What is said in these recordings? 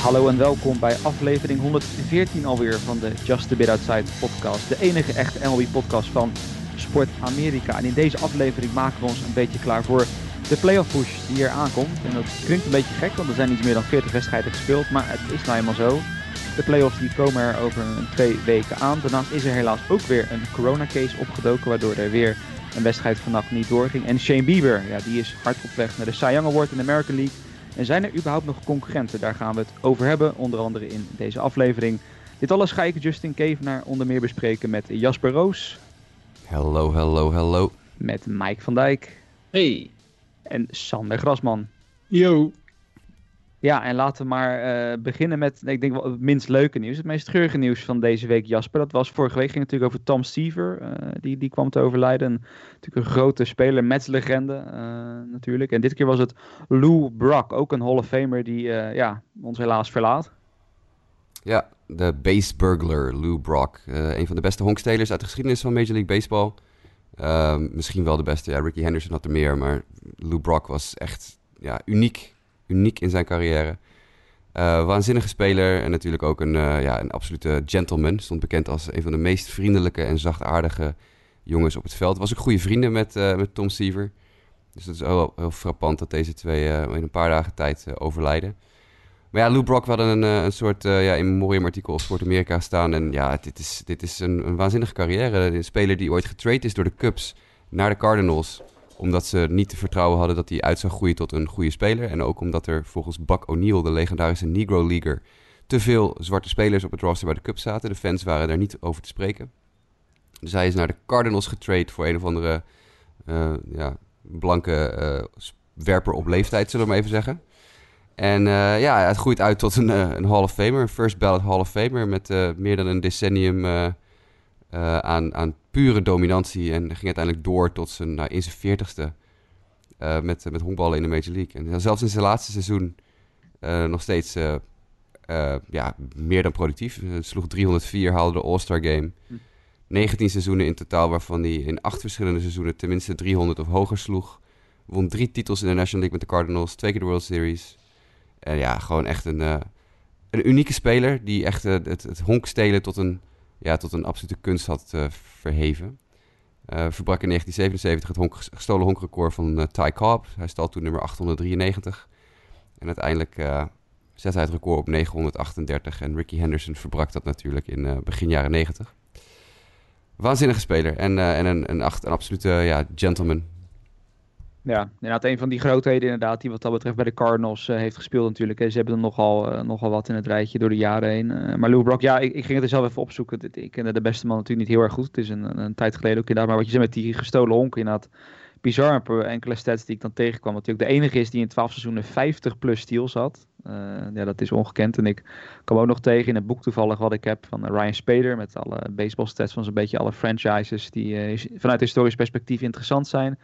hallo en welkom bij aflevering 114 alweer van de Just a Bit Outside podcast. De enige echte MLB podcast van Sport Amerika. En in deze aflevering maken we ons een beetje klaar voor de playoff push die hier aankomt. En dat klinkt een beetje gek, want er zijn iets meer dan 40 wedstrijden gespeeld. Maar het is nou eenmaal zo. De playoffs die komen er over een twee weken aan. Daarnaast is er helaas ook weer een coronacase opgedoken, waardoor er weer een wedstrijd vannacht niet doorging. En Shane Bieber, ja, die is hard op weg naar de Cy Young Award in de American League. En zijn er überhaupt nog concurrenten? Daar gaan we het over hebben, onder andere in deze aflevering. Dit alles ga ik Justin Kevenaar onder meer bespreken met Jasper Roos. Hello, hello, hello. Met Mike van Dijk. Hey. En Sander Grasman. Yo. Ja, en laten we maar uh, beginnen met, ik denk wel het minst leuke nieuws. Het meest treurige nieuws van deze week, Jasper. Dat was vorige week, ging natuurlijk over Tom Seaver. Uh, die, die kwam te overlijden. Natuurlijk een grote speler, Mets-legende uh, natuurlijk. En dit keer was het Lou Brock, ook een Hall of Famer die ja, ons helaas verlaat. Ja, de base burglar Lou Brock. een van de beste honkstelers uit de geschiedenis van Major League Baseball. Misschien wel de beste. Ja, Ricky Henderson had er meer, maar Lou Brock was echt ja, uniek uniek in zijn carrière. Uh, waanzinnige speler en natuurlijk ook een, uh, ja, een absolute gentleman. Stond bekend als een van de meest vriendelijke en zachtaardige jongens op het veld. Was ook goede vrienden met, uh, met Tom Seaver. Dus dat is heel, heel frappant dat deze twee in een paar dagen tijd overlijden. Maar ja, Lou Brock had een, een soort ja, in artikel op Sport Amerika staan. En ja, dit is, dit is een, een waanzinnige carrière. Een speler die ooit getraind is door de Cubs naar de Cardinals omdat ze niet te vertrouwen hadden dat hij uit zou groeien tot een goede speler. En ook omdat er volgens Buck O'Neill, de legendarische Negro Leaguer, te veel zwarte spelers op het roster bij de Cubs zaten. De fans waren daar niet over te spreken. Dus hij is naar de Cardinals getrade voor een of andere uh, ja, blanke uh, werper op leeftijd, zullen we maar even zeggen. En uh, ja, het groeit uit tot een, een Hall of Famer, een first ballot Hall of Famer met meer dan een decennium aan, aan pure dominantie. En ging uiteindelijk door tot zijn, nou, in zijn veertigste uh, met, met honkballen in de Major League. En zelfs in zijn laatste seizoen uh, nog steeds ja, meer dan productief. sloeg 304, haalde de All-Star Game. 19 seizoenen in totaal, waarvan hij in acht verschillende seizoenen tenminste 300 of hoger sloeg. Won drie titels in de National League met de Cardinals, twee keer de World Series. En ja, gewoon echt een, een unieke speler die echt het, het honkstelen tot een ja, tot een absolute kunst had uh, verheven. Uh, verbrak in 1977 het honk, gestolen honkrecord van uh, Ty Cobb. Hij stal toen nummer 893. En uiteindelijk zette hij het record op 938. En Ricky Henderson verbrak dat natuurlijk in begin jaren 90. Waanzinnige speler en, en een, een, een absolute ja, gentleman. Ja, inderdaad een van die grootheden inderdaad, die wat dat betreft bij de Cardinals uh, heeft gespeeld natuurlijk. Ze hebben er nogal, uh, nogal wat in het rijtje door de jaren heen. Uh, maar Lou Brock, ja, ik, ik, ging het er zelf even opzoeken. Ik kende de beste man natuurlijk niet heel erg goed. Het is een, een tijd geleden ook inderdaad. Maar wat je zei met die gestolen honken inderdaad. Bizar enkele stats die ik dan tegenkwam. Natuurlijk de enige is die in 12 seizoenen 50 plus steals had. ja, dat is ongekend. En ik kwam ook nog tegen in het boek toevallig wat ik heb van Ryan Spader. Met alle baseball stats van zo'n beetje alle franchises die vanuit historisch perspectief interessant zijn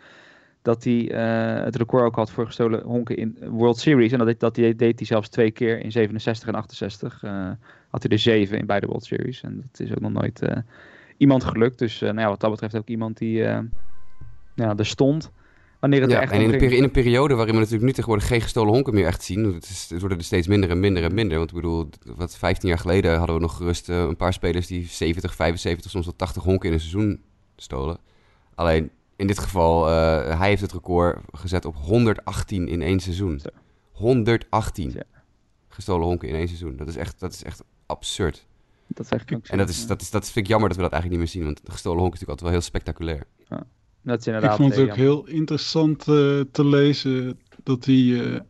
dat hij uh, het record ook had voor gestolen honken in World Series. En dat, dat deed, deed hij zelfs twee keer in 67 en 68. Uh, had hij er zeven in beide World Series. En dat is ook nog nooit uh, iemand gelukt. Dus nou ja, wat dat betreft ook iemand die ja, er stond. Wanneer het ja, echt en in, in, een periode waarin we natuurlijk nu tegenwoordig geen gestolen honken meer echt zien. Het, is, het worden er steeds minder en minder en minder. Want ik bedoel, wat 15 jaar geleden hadden we nog gerust een paar spelers die 70, 75, soms wel 80 honken in een seizoen stolen. Alleen in dit geval, uh, hij heeft het record gezet op 118 in één seizoen. Zo. 118 ja. gestolen honken in één seizoen. Dat is echt, dat is echt absurd. Dat is echt En dat, is, dat, is, dat vind ik jammer dat we dat eigenlijk niet meer zien. Want gestolen honk is natuurlijk altijd wel heel spectaculair. Ja, dat is inderdaad ik vond het ook heel interessant uh, te lezen dat hij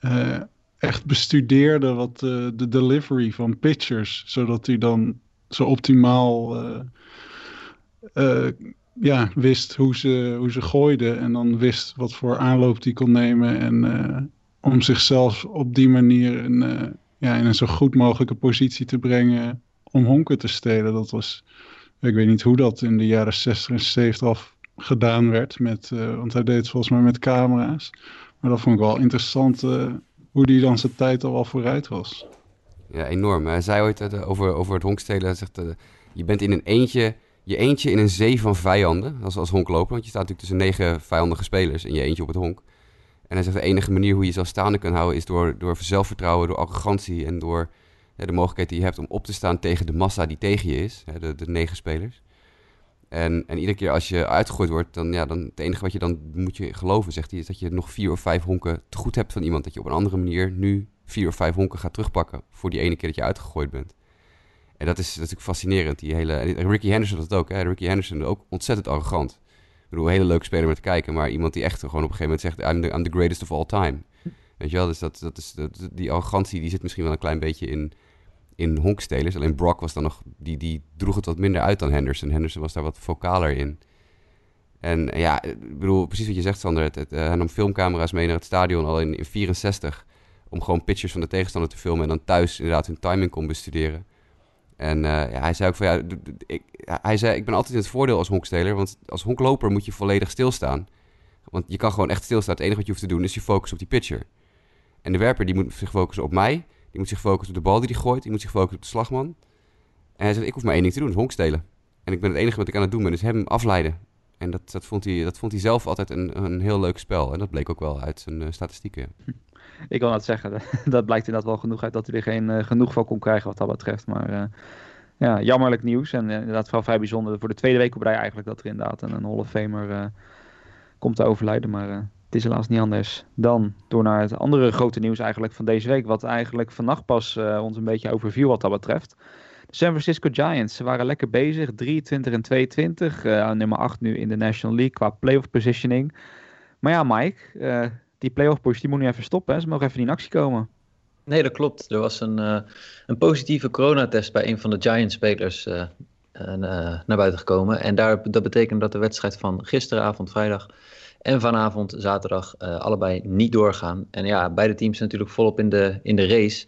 uh, echt bestudeerde wat de delivery van pitchers. Zodat hij dan zo optimaal ja, wist hoe ze, hoe ze gooiden. En dan wist wat voor aanloop die kon nemen. En uh, om zichzelf op die manier in, uh, ja, in een zo goed mogelijke positie te brengen om honken te stelen. Dat was, ik weet niet hoe dat in de jaren 60 en 70 af gedaan werd. Met, uh, want hij deed het volgens mij met camera's. Maar dat vond ik wel interessant hoe die dan zijn tijd al wel vooruit was. Ja, enorm. Hij zei ooit over, over het honkstelen. Hij zegt, je bent in een eentje je eentje in een zee van vijanden als, als honkloper. Want je staat natuurlijk tussen negen vijandige spelers en je eentje op het honk. En hij zegt de enige manier hoe je jezelf staande kan houden is door, door zelfvertrouwen, door arrogantie en door de mogelijkheid die je hebt om op te staan tegen de massa die tegen je is, hè, de, de negen spelers. En, en iedere keer als je uitgegooid wordt, dan, ja, dan het enige wat je dan moet je geloven, zegt hij, is dat je nog vier of vijf honken te goed hebt van iemand. Dat je op een andere manier nu vier of vijf honken gaat terugpakken voor die ene keer dat je uitgegooid bent. En dat is, natuurlijk fascinerend. Die hele, Ricky Henderson dat ook. Hè? Ricky Henderson ook ontzettend arrogant. Ik bedoel, een hele leuke speler met te kijken, maar iemand die echt gewoon op een gegeven moment zegt: I'm the, greatest of all time. Weet je wel, dus dat, dat is, die arrogantie die zit misschien wel een klein beetje in, in honkstelers. Alleen Brock was dan nog, die, die droeg het wat minder uit dan Henderson. Henderson was daar wat vocaler in. En ja, ik bedoel, precies wat je zegt, Sander. Het, het, uh, hij nam filmcamera's mee naar het stadion al in, in 64. Om gewoon pitchers van de tegenstander te filmen. En dan thuis inderdaad hun timing kon bestuderen. En uh, ja, hij zei ook van ja, ik, hij zei, ik ben altijd in het voordeel als honksteler. Want als honkloper moet je volledig stilstaan. Want je kan gewoon echt stilstaan. Het enige wat je hoeft te doen is je focus op die pitcher. En de werper die moet zich focussen op mij. Die moet zich focussen op de bal die hij gooit. Die moet zich focussen op de slagman. En hij zegt, ik hoef maar één ding te doen, is honkstelen. En ik ben het enige wat ik aan het doen ben, is hem afleiden. En dat, dat, vond, hij, dat vond hij zelf altijd een, een heel leuk spel. En dat bleek ook wel uit zijn uh, statistieken. Ik wil net zeggen, dat blijkt inderdaad wel genoeg uit dat hij er geen uh, genoeg van kon krijgen wat dat betreft. Maar uh, ja, jammerlijk nieuws. En inderdaad vooral vrij bijzonder voor de tweede week op rij eigenlijk dat er inderdaad een, een Hall of Famer komt te overlijden. Maar het is helaas niet anders. Dan door naar het andere grote nieuws eigenlijk van deze week. Wat eigenlijk vannacht pas ons een beetje overviel wat dat betreft. De San Francisco Giants, ze waren lekker bezig. 23 en 22. Uh, nummer 8 nu in de National League qua playoff positioning. Maar ja, Mike, die playoff push die moet nu even stoppen. Ze mogen even niet in actie komen. Nee, dat klopt. Er was een, uh, een positieve coronatest bij een van de Giants-spelers naar buiten gekomen. En daar, dat betekent dat de wedstrijd van gisteravond, vrijdag en vanavond, zaterdag, allebei niet doorgaan. En ja, beide teams zijn natuurlijk volop in de, in de race.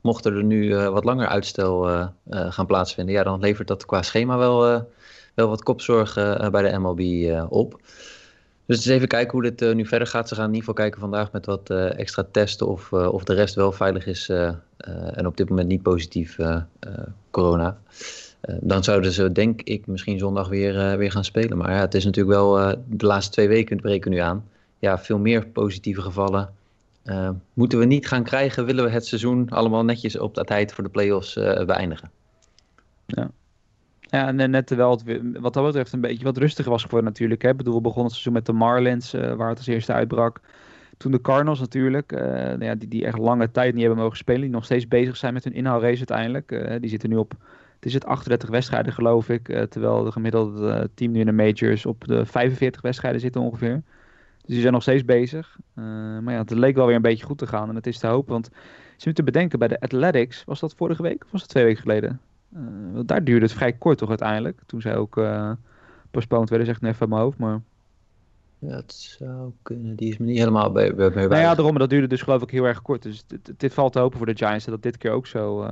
Mocht er nu wat langer uitstel gaan plaatsvinden, ja, dan levert dat qua schema wel, wel wat kopzorgen bij de MLB op. Dus eens even kijken hoe dit nu verder gaat. Ze gaan in ieder geval kijken vandaag met wat extra testen of, of de rest wel veilig is en op dit moment niet positief corona. dan zouden ze, denk ik, misschien zondag weer, weer gaan spelen. Maar ja, het is natuurlijk wel de laatste twee weken breken nu aan. Ja, veel meer positieve gevallen. Moeten we niet gaan krijgen, willen we het seizoen allemaal netjes op de tijd voor de play-offs beëindigen. Ja. Ja, en net terwijl het wat dat betreft een beetje wat rustiger was geworden natuurlijk. Hè. Ik bedoel, we begonnen het seizoen met de Marlins, uh, waar het als eerste uitbrak. Toen de Cardinals natuurlijk, nou ja, die, die echt lange tijd niet hebben mogen spelen. Die nog steeds bezig zijn met hun inhaalrace uiteindelijk. die zitten nu op, het is het 38 wedstrijden geloof ik. terwijl de gemiddelde team nu in de majors op de 45 wedstrijden zitten ongeveer. Dus die zijn nog steeds bezig. Maar ja, het leek wel weer een beetje goed te gaan. En het is te hopen. Want ze moeten bedenken, bij de Athletics, was dat vorige week of was het twee weken geleden? Uh, want daar duurde het vrij kort toch uiteindelijk. Toen zij ook uh, postponed werden, zeg ik even uit mijn hoofd. Maar... Het zou kunnen. Die is me niet helemaal bij. bij, bij nou ja, daarom. Dat duurde dus geloof ik heel erg kort. Dus dit, dit valt te hopen voor de Giants dat dit keer ook zo,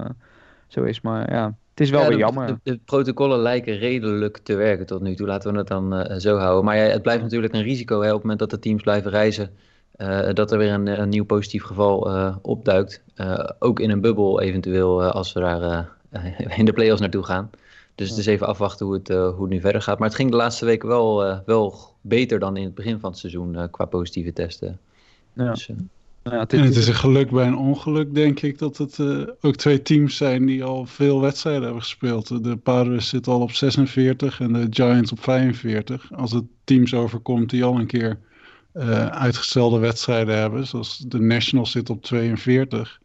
zo is. Maar ja, het is wel ja, weer jammer. De, de, protocollen lijken redelijk te werken tot nu toe. Laten we het dan uh, zo houden. Maar ja, het blijft natuurlijk een risico hè, op het moment dat de teams blijven reizen. Uh, dat er weer een, een nieuw positief geval opduikt. ook in een bubbel eventueel als we daar in de play-offs naartoe gaan. Dus het is even afwachten hoe het, hoe het nu verder gaat. Maar het ging de laatste weken wel, wel beter dan in het begin van het seizoen qua positieve testen. Ja. Dus, ja, het, het, is een geluk bij een ongeluk, denk ik, dat het uh, ook twee teams zijn die al veel wedstrijden hebben gespeeld. De Padres zit al op 46 en de Giants op 45. Als het teams overkomt die al een keer uh, uitgestelde wedstrijden hebben, zoals de Nationals zit op 42.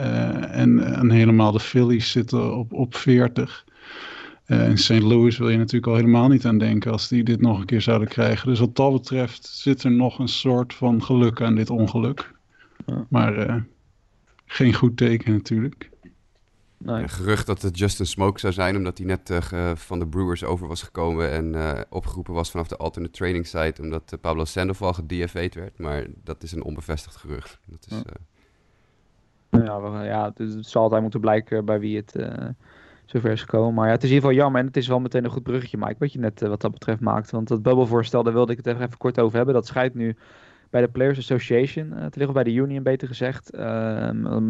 Uh, en, en helemaal de Phillies zitten op, op 40. in St. Louis wil je natuurlijk al helemaal niet aan denken als die dit nog een keer zouden krijgen. Dus wat dat betreft zit er nog een soort van geluk aan dit ongeluk. Ja. Maar uh, geen goed teken natuurlijk. Nee. Een gerucht dat het Justin Smoke zou zijn, omdat hij net uh, van de Brewers over was gekomen en uh, opgeroepen was vanaf de alternate training site, omdat Pablo Sandoval gedFA'd werd. Maar dat is een onbevestigd gerucht. Dat is, ja. Ja, ja, dus het zal altijd moeten blijken bij wie het zover is gekomen. Maar ja, het is in ieder geval jammer en het is wel meteen een goed bruggetje, Mike, wat je net wat dat betreft maakt. Want dat bubbelvoorstel, daar wilde ik het even, even kort over hebben. Dat scheidt nu bij de Players Association uh, te liggen, bij de Union beter gezegd. Uh,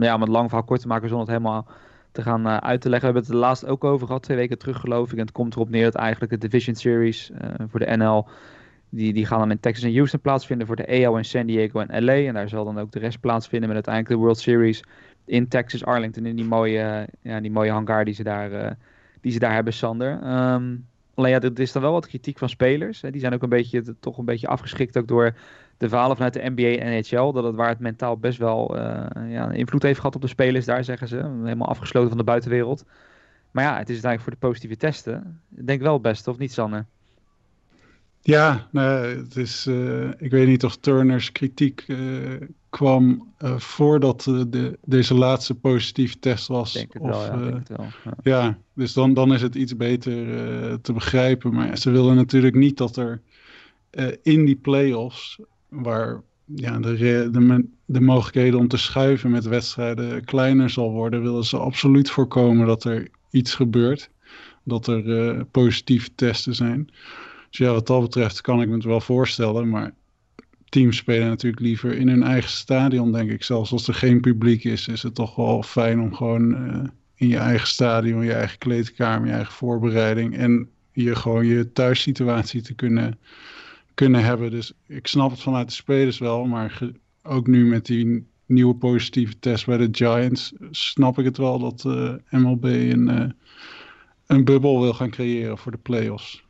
ja, om het lang verhaal kort te maken zonder het helemaal te gaan uh, uit te leggen. We hebben het er laatst ook over gehad, twee weken terug geloof ik. En het komt erop neer dat eigenlijk de Division Series voor de NL Die, die gaan dan in Texas en Houston plaatsvinden voor de AL in San Diego en LA. En daar zal dan ook de rest plaatsvinden met uiteindelijk de World Series in Texas, Arlington. In die mooie, ja, die mooie hangar die ze daar, die ze daar hebben, Sander. Um, alleen ja, er is dan wel wat kritiek van spelers. Die zijn ook een beetje, toch een beetje afgeschikt ook door de verhalen vanuit de NBA en NHL. Dat het waar het mentaal best wel ja, invloed heeft gehad op de spelers daar, zeggen ze. Helemaal afgesloten van de buitenwereld. Maar ja, het is uiteindelijk voor de positieve testen. Ik denk wel het beste, of niet, Sanne? Ja, nee, het is, uh, ik weet niet of Turners kritiek uh, kwam uh, voordat de, deze laatste positieve test was. Denk het of, wel, ja, denk het wel. Ja, ja dus dan, dan is het iets beter te begrijpen. Maar ze willen natuurlijk niet dat er in die play-offs, waar ja, de, de, de mogelijkheden om te schuiven met wedstrijden kleiner zal worden, willen ze absoluut voorkomen dat er iets gebeurt. Dat er positieve testen zijn. Dus ja, wat dat betreft kan ik me het wel voorstellen. Maar teams spelen natuurlijk liever in hun eigen stadion, denk ik. Zelfs als er geen publiek is, is het toch wel fijn om gewoon uh, in je eigen stadion, je eigen kleedkamer, je eigen voorbereiding en je gewoon je thuissituatie te kunnen, kunnen hebben. Dus ik snap het vanuit de spelers wel, maar ook nu met die nieuwe positieve test bij de Giants, snap ik het wel dat uh, MLB een, uh, een bubbel wil gaan creëren voor de playoffs.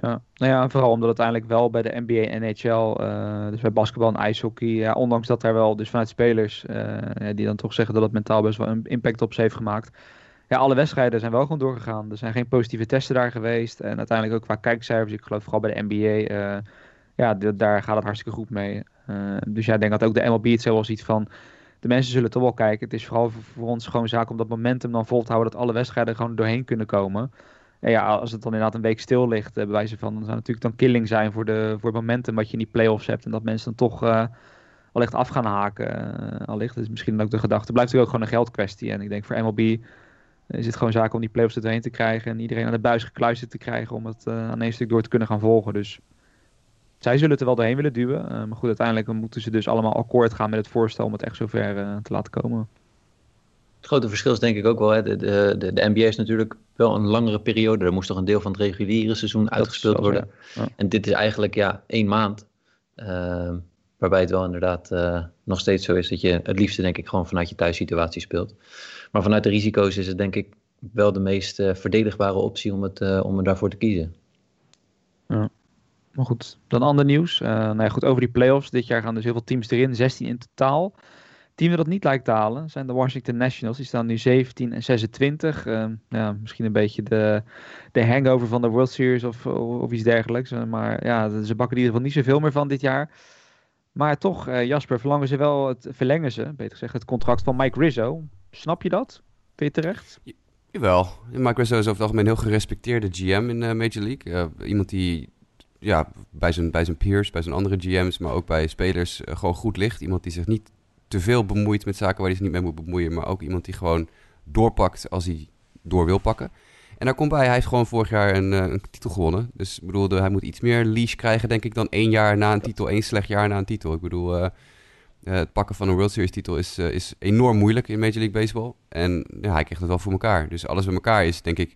Ja, nou ja, vooral omdat uiteindelijk wel bij de NBA en NHL, uh, dus bij basketbal en ijshockey, ja, ondanks dat daar wel, dus vanuit spelers, uh, die dan toch zeggen dat het mentaal best wel een impact op ze heeft gemaakt. Ja, alle wedstrijden zijn wel gewoon doorgegaan. Er zijn geen positieve testen daar geweest. En uiteindelijk ook qua kijkcijfers, ik geloof vooral bij de NBA, eh, ja, daar gaat het hartstikke goed mee. dus ja, ik denk dat ook de MLB het zo wel ziet van, de mensen zullen toch wel kijken. Het is vooral voor, voor ons gewoon zaak om dat momentum dan vol te houden, dat alle wedstrijden gewoon doorheen kunnen komen. Ja, als het dan inderdaad een week stil ligt, uh, bij wijze van, dan zou het natuurlijk dan killing zijn voor, de, voor het momentum wat je in die playoffs hebt. En dat mensen dan toch uh, allicht af gaan haken. Uh, allicht, is misschien ook de gedachte. Blijft natuurlijk ook gewoon een geldkwestie. En ik denk voor MLB is het gewoon zaak om die playoffs er doorheen te krijgen. En iedereen aan de buis gekluisterd te krijgen om het aan één stuk door te kunnen gaan volgen. Dus zij zullen het er wel doorheen willen duwen. maar goed, uiteindelijk moeten ze dus allemaal akkoord gaan met het voorstel om het echt zover te laten komen. Het grote verschil is denk ik ook wel, hè, de, de, de, de NBA is natuurlijk wel een langere periode. Er moest toch een deel van het reguliere seizoen uitgespeeld worden. En dit is eigenlijk ja, één maand. Uh, waarbij het wel inderdaad uh, nog steeds zo is dat je het liefste denk ik gewoon vanuit je thuissituatie speelt. Maar vanuit de risico's is het denk ik wel de meest uh, verdedigbare optie om, het, uh, om er daarvoor te kiezen. Ja. Maar goed, dan ander nieuws. nou ja, goed, over die playoffs. Dit jaar gaan dus heel veel teams erin, 16 in totaal team dat niet lijkt te halen zijn de Washington Nationals. Die staan nu 17 en 26. Uh, ehm, ja, misschien een beetje de, de hangover van de World Series of, of, iets dergelijks. Eh, maar ja, ze bakken in ieder geval niet zoveel meer van dit jaar. Maar toch, uh, Jasper, verlangen ze wel het, verlengen ze, beter gezegd, het contract van Mike Rizzo. Snap je dat? Vind je terecht? jawel. Mike Rizzo is over het algemeen een heel gerespecteerde GM in uh, Major League. iemand die ja, bij, zijn, bij zijn peers, bij zijn andere GM's, maar ook bij spelers gewoon goed ligt. Iemand die zich niet te veel bemoeit met zaken waar hij zich niet mee moet bemoeien. Maar ook iemand die gewoon doorpakt als hij door wil pakken. En daar komt bij, hij heeft gewoon vorig jaar een, eh, een titel gewonnen. Dus ik bedoel, hij moet iets meer leash krijgen, denk ik, dan één jaar na een titel. één slecht jaar na een titel. Ik bedoel, uh, het pakken van een World Series titel is, is enorm moeilijk in Major League Baseball. En ja, hij kreeg het wel voor elkaar. Dus alles bij elkaar is, denk ik,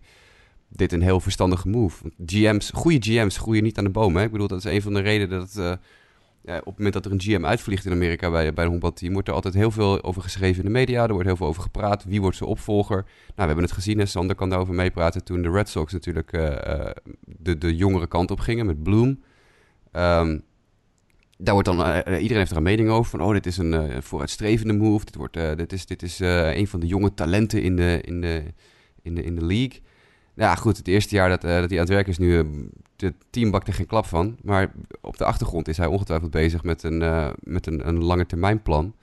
dit een heel verstandige move. GM's, goede GM's groeien niet aan de boom. Hè? Ik bedoel, dat is een van de redenen dat op het moment dat er een GM uitvliegt in Amerika bij, bij een honkbalteam, wordt er altijd heel veel over geschreven in de media. Er wordt heel veel over gepraat. Wie wordt zijn opvolger? Nou, we hebben het gezien. en Sander kan daarover meepraten toen de Red Sox natuurlijk uh, de, de jongere kant op gingen met Bloom. Um, daar wordt dan, uh, iedereen heeft er een mening over. Van, oh, dit is een vooruitstrevende move. Dit, wordt, dit is, dit is een van de jonge talenten in de, in de, in de, in de league. Ja, goed, het eerste jaar dat, dat hij aan het werk is nu, het team bakt er geen klap van. Maar op de achtergrond is hij ongetwijfeld bezig met een, uh, met een, een lange termijn plan.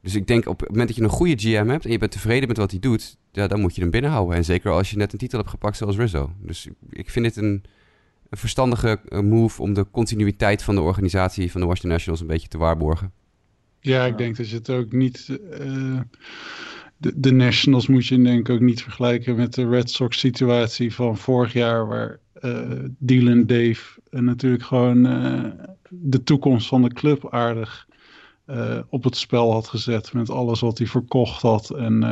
Dus ik denk op het moment dat je een goede GM hebt en je bent tevreden met wat hij doet, ja, dan moet je hem binnenhouden. En zeker als je net een titel hebt gepakt zoals Rizzo. Dus ik vind dit een, een verstandige eh, move om de continuïteit van de organisatie van de Washington Nationals een beetje te waarborgen. Ja, ik denk dat je het ook niet. Uh, de, de, Nationals moet je denk ik ook niet vergelijken met de Red Sox situatie van vorig jaar, waar uh, Dylan Dave uh, natuurlijk gewoon uh, de toekomst van de club aardig op het spel had gezet met alles wat hij verkocht had. En,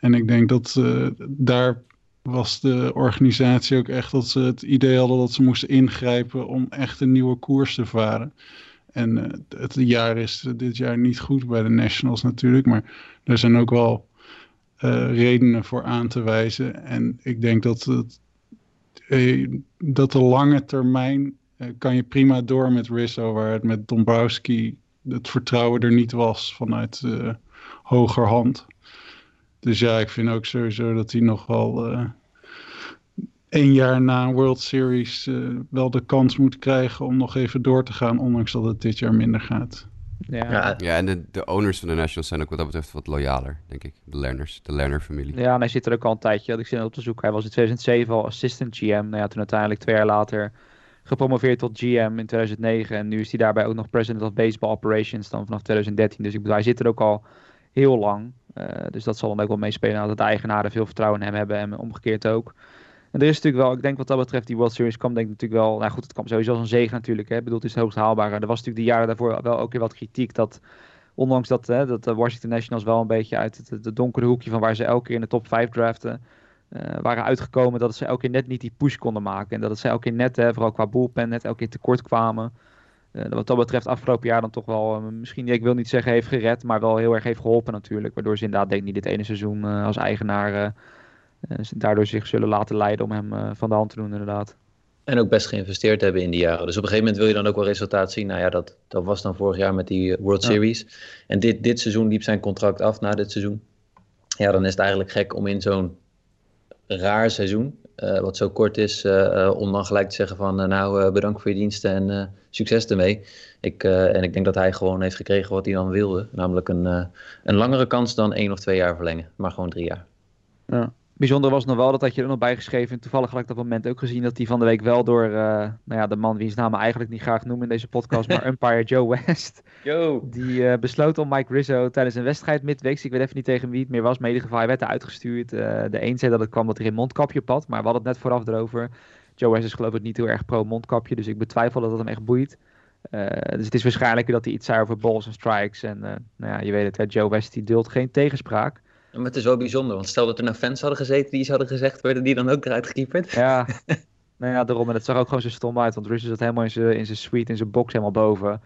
en ik denk dat daar was de organisatie ook echt dat ze het idee hadden dat ze moesten ingrijpen om echt een nieuwe koers te varen. En het jaar is dit jaar niet goed bij de Nationals natuurlijk, maar er zijn ook wel redenen voor aan te wijzen. En ik denk dat, uh, dat de lange termijn kan je prima door met Rizzo, waar het met Dombrowski het vertrouwen er niet was vanuit hogerhand. Dus ja, ik vind ook sowieso dat hij nog wel uh, één jaar na een World Series wel de kans moet krijgen om nog even door te gaan, ondanks dat het dit jaar minder gaat. Ja, ja, ja en de, de, owners van de Nationals zijn ook wat dat betreft wat loyaler, denk ik. De Lerners, de Lerner-familie. Ja, en hij zit er ook al een tijdje. Had ik zin op te zoeken. Hij was in 2007 al assistant GM. Nou ja, toen uiteindelijk twee jaar later gepromoveerd tot GM in 2009. En nu is hij daarbij ook nog president of baseball operations dan vanaf 2013. Dus ik bedoel, hij zit er ook al heel lang. Uh, dus dat zal dan ook wel meespelen dat de eigenaren veel vertrouwen in hem hebben en omgekeerd ook. En er is natuurlijk wel, ik denk wat dat betreft, die World Series kwam denk ik natuurlijk wel, nou goed, het kwam sowieso als een zegen natuurlijk. Hè. Ik bedoel, het is het hoogst haalbaar. Er was natuurlijk de jaren daarvoor wel ook weer wat kritiek dat, ondanks dat, hè, dat de Washington Nationals wel een beetje uit het, donkere hoekje van waar ze elke keer in de top 5 draften, uh, waren uitgekomen dat ze elke keer net niet die push konden maken. En dat ze elke keer net, hè, vooral qua bullpen, net elke keer tekort kwamen. Uh, wat dat betreft afgelopen jaar dan toch wel, uh, misschien, ik wil niet zeggen heeft gered, maar wel heel erg heeft geholpen natuurlijk. Waardoor ze inderdaad denk ik niet dit ene seizoen als eigenaar daardoor zich zullen laten leiden om hem van de hand te doen inderdaad. En ook best geïnvesteerd hebben in die jaren. Dus op een gegeven moment wil je dan ook wel resultaat zien. Nou ja, dat, dat was dan vorig jaar met die World ja. Series. En dit, dit seizoen liep zijn contract af na dit seizoen. Ja, dan is het eigenlijk gek om in zo'n raar seizoen, uh, wat zo kort is, uh, om dan gelijk te zeggen van nou bedankt voor je diensten en succes ermee. Ik, en ik denk dat hij gewoon heeft gekregen wat hij dan wilde. Namelijk een, een langere kans dan één of twee jaar verlengen, maar gewoon drie jaar. Ja. Bijzonder was nog wel, dat had je er nog bij geschreven. Toevallig had ik dat moment ook gezien dat hij van de week wel door nou ja, de man wiens naam eigenlijk niet graag noemen in deze podcast, maar umpire Joe West. Yo. Die besloot om Mike Rizzo tijdens een wedstrijd midweeks, ik weet even niet tegen wie het meer was, medegevaar, hij werd uitgestuurd. de een zei dat het kwam dat hij een mondkapje op had, maar we hadden het net vooraf erover. Joe West is geloof ik niet heel erg pro-mondkapje, dus ik betwijfel dat dat hem echt boeit. Dus het is waarschijnlijk dat hij iets zei over balls en strikes. En nou ja, je weet het, hè, Joe West die duldt geen tegenspraak. Maar het is wel bijzonder, want stel dat er nou fans hadden gezeten die iets hadden gezegd, werden die dan ook eruit gekieperd? Ja, nou ja, daarom. En het zag ook gewoon zo stom uit, want Russell zat helemaal in zijn, in zijn suite, in zijn box helemaal boven.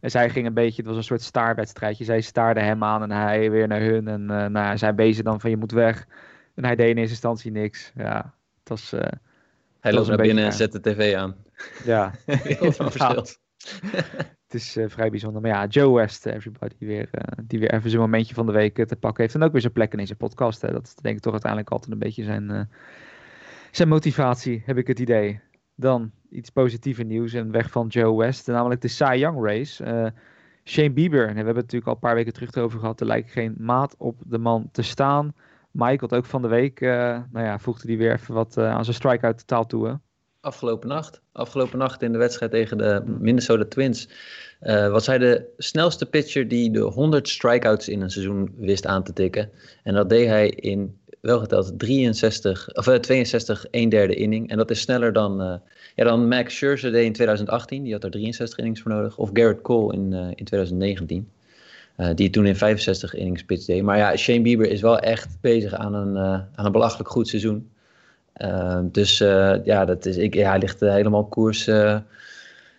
En zij ging een beetje, het was een soort staarwedstrijdje. Zij staarde hem aan en hij weer naar hun. En uh, nou, zij bezig dan van je moet weg. En hij deed in eerste instantie niks. Ja, het was... Hij loopt naar binnen en zet de tv aan. Ja. Heel veel verschil. het is uh, vrij bijzonder. Maar ja, Joe West, everybody, weer, uh, die weer even zijn momentje van de week te pakken heeft. En ook weer zijn plek in zijn podcast. Hè. Dat is denk ik toch uiteindelijk altijd een beetje zijn, zijn motivatie, heb ik het idee. Dan iets positiever nieuws en weg van Joe West. Namelijk de Cy Young Race. Shane Bieber, en we hebben het natuurlijk al een paar weken terug over gehad. Er lijkt geen maat op de man te staan. Had ook van de week, nou ja, voegde hij weer even wat aan zijn strikeout totaal toe. Afgelopen nacht. Afgelopen nacht in de wedstrijd tegen de Minnesota Twins. Uh, was hij de snelste pitcher die de 100 strikeouts in een seizoen wist aan te tikken. En dat deed hij in, welgeteld, 63, of, 62 1 derde inning. En dat is sneller dan, ja, dan Max Scherzer deed in 2018. Die had er 63 innings voor nodig. Of Garrett Cole in, in 2019. Uh, die toen in 65 innings pitch deed. Maar ja, Shane Bieber is wel echt bezig aan een, uh, aan een belachelijk goed seizoen. Uh, dus ja, dat is, ik, ja, hij ligt helemaal koers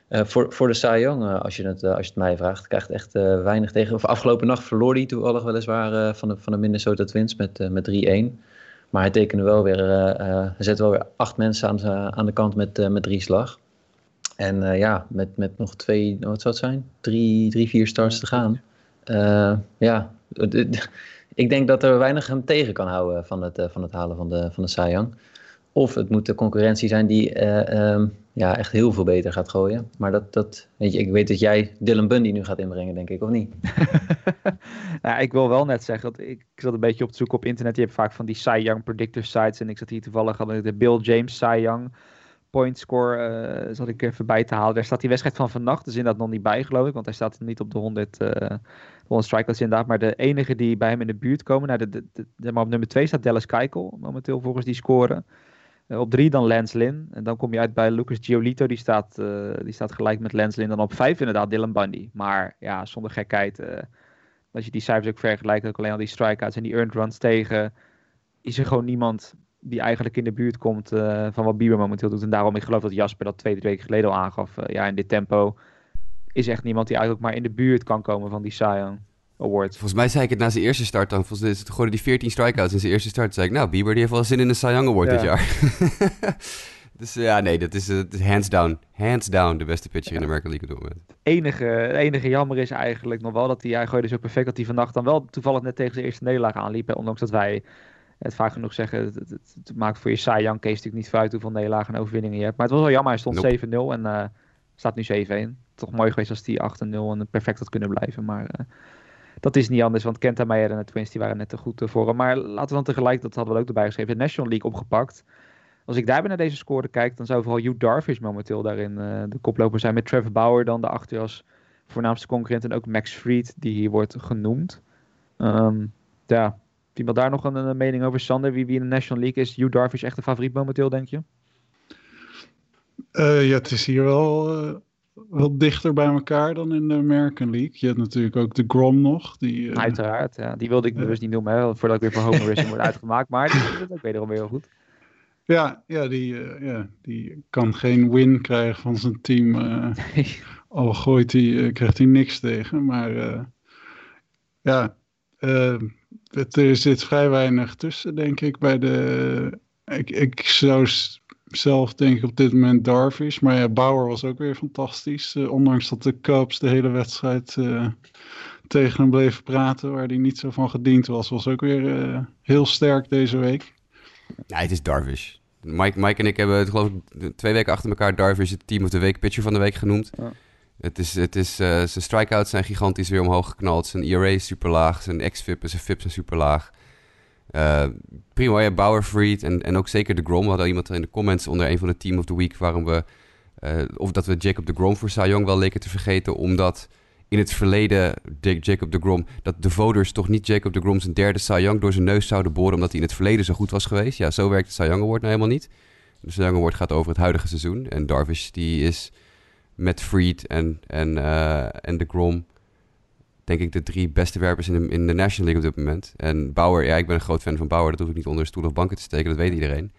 voor, voor de Cy als, je het, als je het mij vraagt. Krijgt echt weinig tegen. Of afgelopen nacht verloor hij toevallig weliswaar van, de, van de Minnesota Twins met, met 3-1. Maar hij tekende wel weer, zet wel weer acht mensen aan, aan de kant met, met drie slag. En ja, met, met nog twee, wat zou het zijn? Drie, drie vier starts te gaan. Ja, ik denk dat er weinig hem tegen kan houden van het, van het halen van de, van de. Of het moet de concurrentie zijn die uh, um, ja, echt heel veel beter gaat gooien. Maar dat, dat, weet je, ik weet dat jij Dylan Bundy nu gaat inbrengen, denk ik, of niet? nou, ik wil wel net zeggen, dat ik, zat een beetje op zoeken op internet. Je hebt vaak van die Cy Young predictor sites. En ik zat hier toevallig, hadden de Bill James Cy Young point score uh, zat ik even bij te halen. Daar staat die wedstrijd van vannacht dus inderdaad nog niet bij, geloof ik. Want hij staat niet op de 100, uh, 100 strikeouts inderdaad. Maar de enige die bij hem in de buurt komen, nou, de, de, de, maar op nummer 2 staat Dallas Keuchel, momenteel volgens die scoren. Uh, op 3 dan Lance. En dan kom je uit bij Lucas Giolito, die staat, uh, die staat gelijk met Lance. Dan op 5 inderdaad Dylan Bundy. Maar ja, zonder gekheid, uh, als je die cijfers ook vergelijkt, ook alleen al die strikeouts en die earned runs tegen, is er gewoon niemand die eigenlijk in de buurt komt van wat Bieber momenteel doet. En daarom, ik geloof dat Jasper dat twee, drie weken geleden al aangaf. Ja, in dit tempo is echt niemand die eigenlijk maar in de buurt kan komen van die Young Award. Volgens mij zei ik het na zijn eerste start dan. Volgens mij gooide die 14 strikeouts in zijn eerste start. zei ik, nou, Bieber die heeft wel zin in de Cy Young Award Ja. dit jaar. dus eh, ja, nee, dat is, eh, het is hands down. Hands down de beste pitcher in de American League op dit moment. enige, het enige jammer is eigenlijk nog wel dat hij, hij gooide zo perfect dat hij vannacht dan wel toevallig net tegen zijn eerste nederlaag aanliep. hè, Ondanks dat wij het vaak genoeg zeggen, het, het, het- het maakt voor je Cy Young case natuurlijk niet veel uit hoeveel nederlagen en overwinningen je hebt. Maar het was wel jammer, hij stond Nope. 7-0 en eh, staat nu 7-1. Toch mooi geweest als die 8-0 en perfect had kunnen blijven, maar eh, dat is niet anders, want Kenta Meijer en de Twins die waren net te goed voor. Maar laten we dan tegelijk, dat hadden we ook erbij geschreven, de National League opgepakt. Als ik daarbij naar deze score kijk, dan zou vooral Hugh Darvish momenteel daarin eh, de koploper zijn. Met Trevor Bauer dan daarachter als voornaamste concurrent. En ook Max Fried, die hier wordt genoemd. Ehm, ja, iemand daar nog een, een mening over? Sander, wie, wie in de National League is? Hugh Darvish echt de favoriet momenteel, denk je? Eh, ja, het is hier wel, eh, wel dichter bij elkaar dan in de American League. Je hebt natuurlijk ook de Grom nog. Die, eh, Uiteraard, ja. Die wilde ik Ja. bewust niet noemen, hè, voordat ik weer voor homerism word uitgemaakt. Maar die doet het ook wederom weer heel goed. ja, ja, die, eh, ja, die kan geen win krijgen van zijn team. eh, al gooit hij, eh, krijgt hij niks tegen. Maar eh, ja, eh, het, er zit vrij weinig tussen, denk ik. Bij de, ik, ik zou zelf denken op dit moment Darvish. Maar ja, Bauer was ook weer fantastisch. eh, ondanks dat de Cubs de hele wedstrijd eh, tegen hem bleven praten. Waar hij niet zo van gediend was. Was ook weer eh, heel sterk deze week. Nee, het is Darvish. Mike, Mike en ik hebben het geloof ik twee weken achter elkaar Darvish het team of de week, pitcher van de week genoemd. Ja. Het is, het is, eh, zijn strikeouts zijn gigantisch weer omhoog geknald. Zijn ERA is super laag. Zijn xFIP en zijn FIP zijn super laag. Eh, prima, ja, Bauer, Freed en, en ook zeker de Grom. We hadden iemand in de comments onder een van de Team of the Week... waarom we, eh, of dat we Jacob de Grom voor Cy Young wel leken te vergeten... omdat in het verleden Jacob de Grom... dat de voters toch niet Jacob de Grom zijn derde Cy Young door zijn neus zouden boren... omdat hij in het verleden zo goed was geweest. Ja, zo werkt Cy Young Award nou helemaal niet. De Cy Award gaat over het huidige seizoen. En Darvish die is met Freed en, en, eh, en de Grom... denk ik de drie beste werpers in de, in de National League op dit moment. En Bauer, ja, ik ben een groot fan van Bauer. Dat hoef ik niet onder stoel of banken te steken, dat weet iedereen.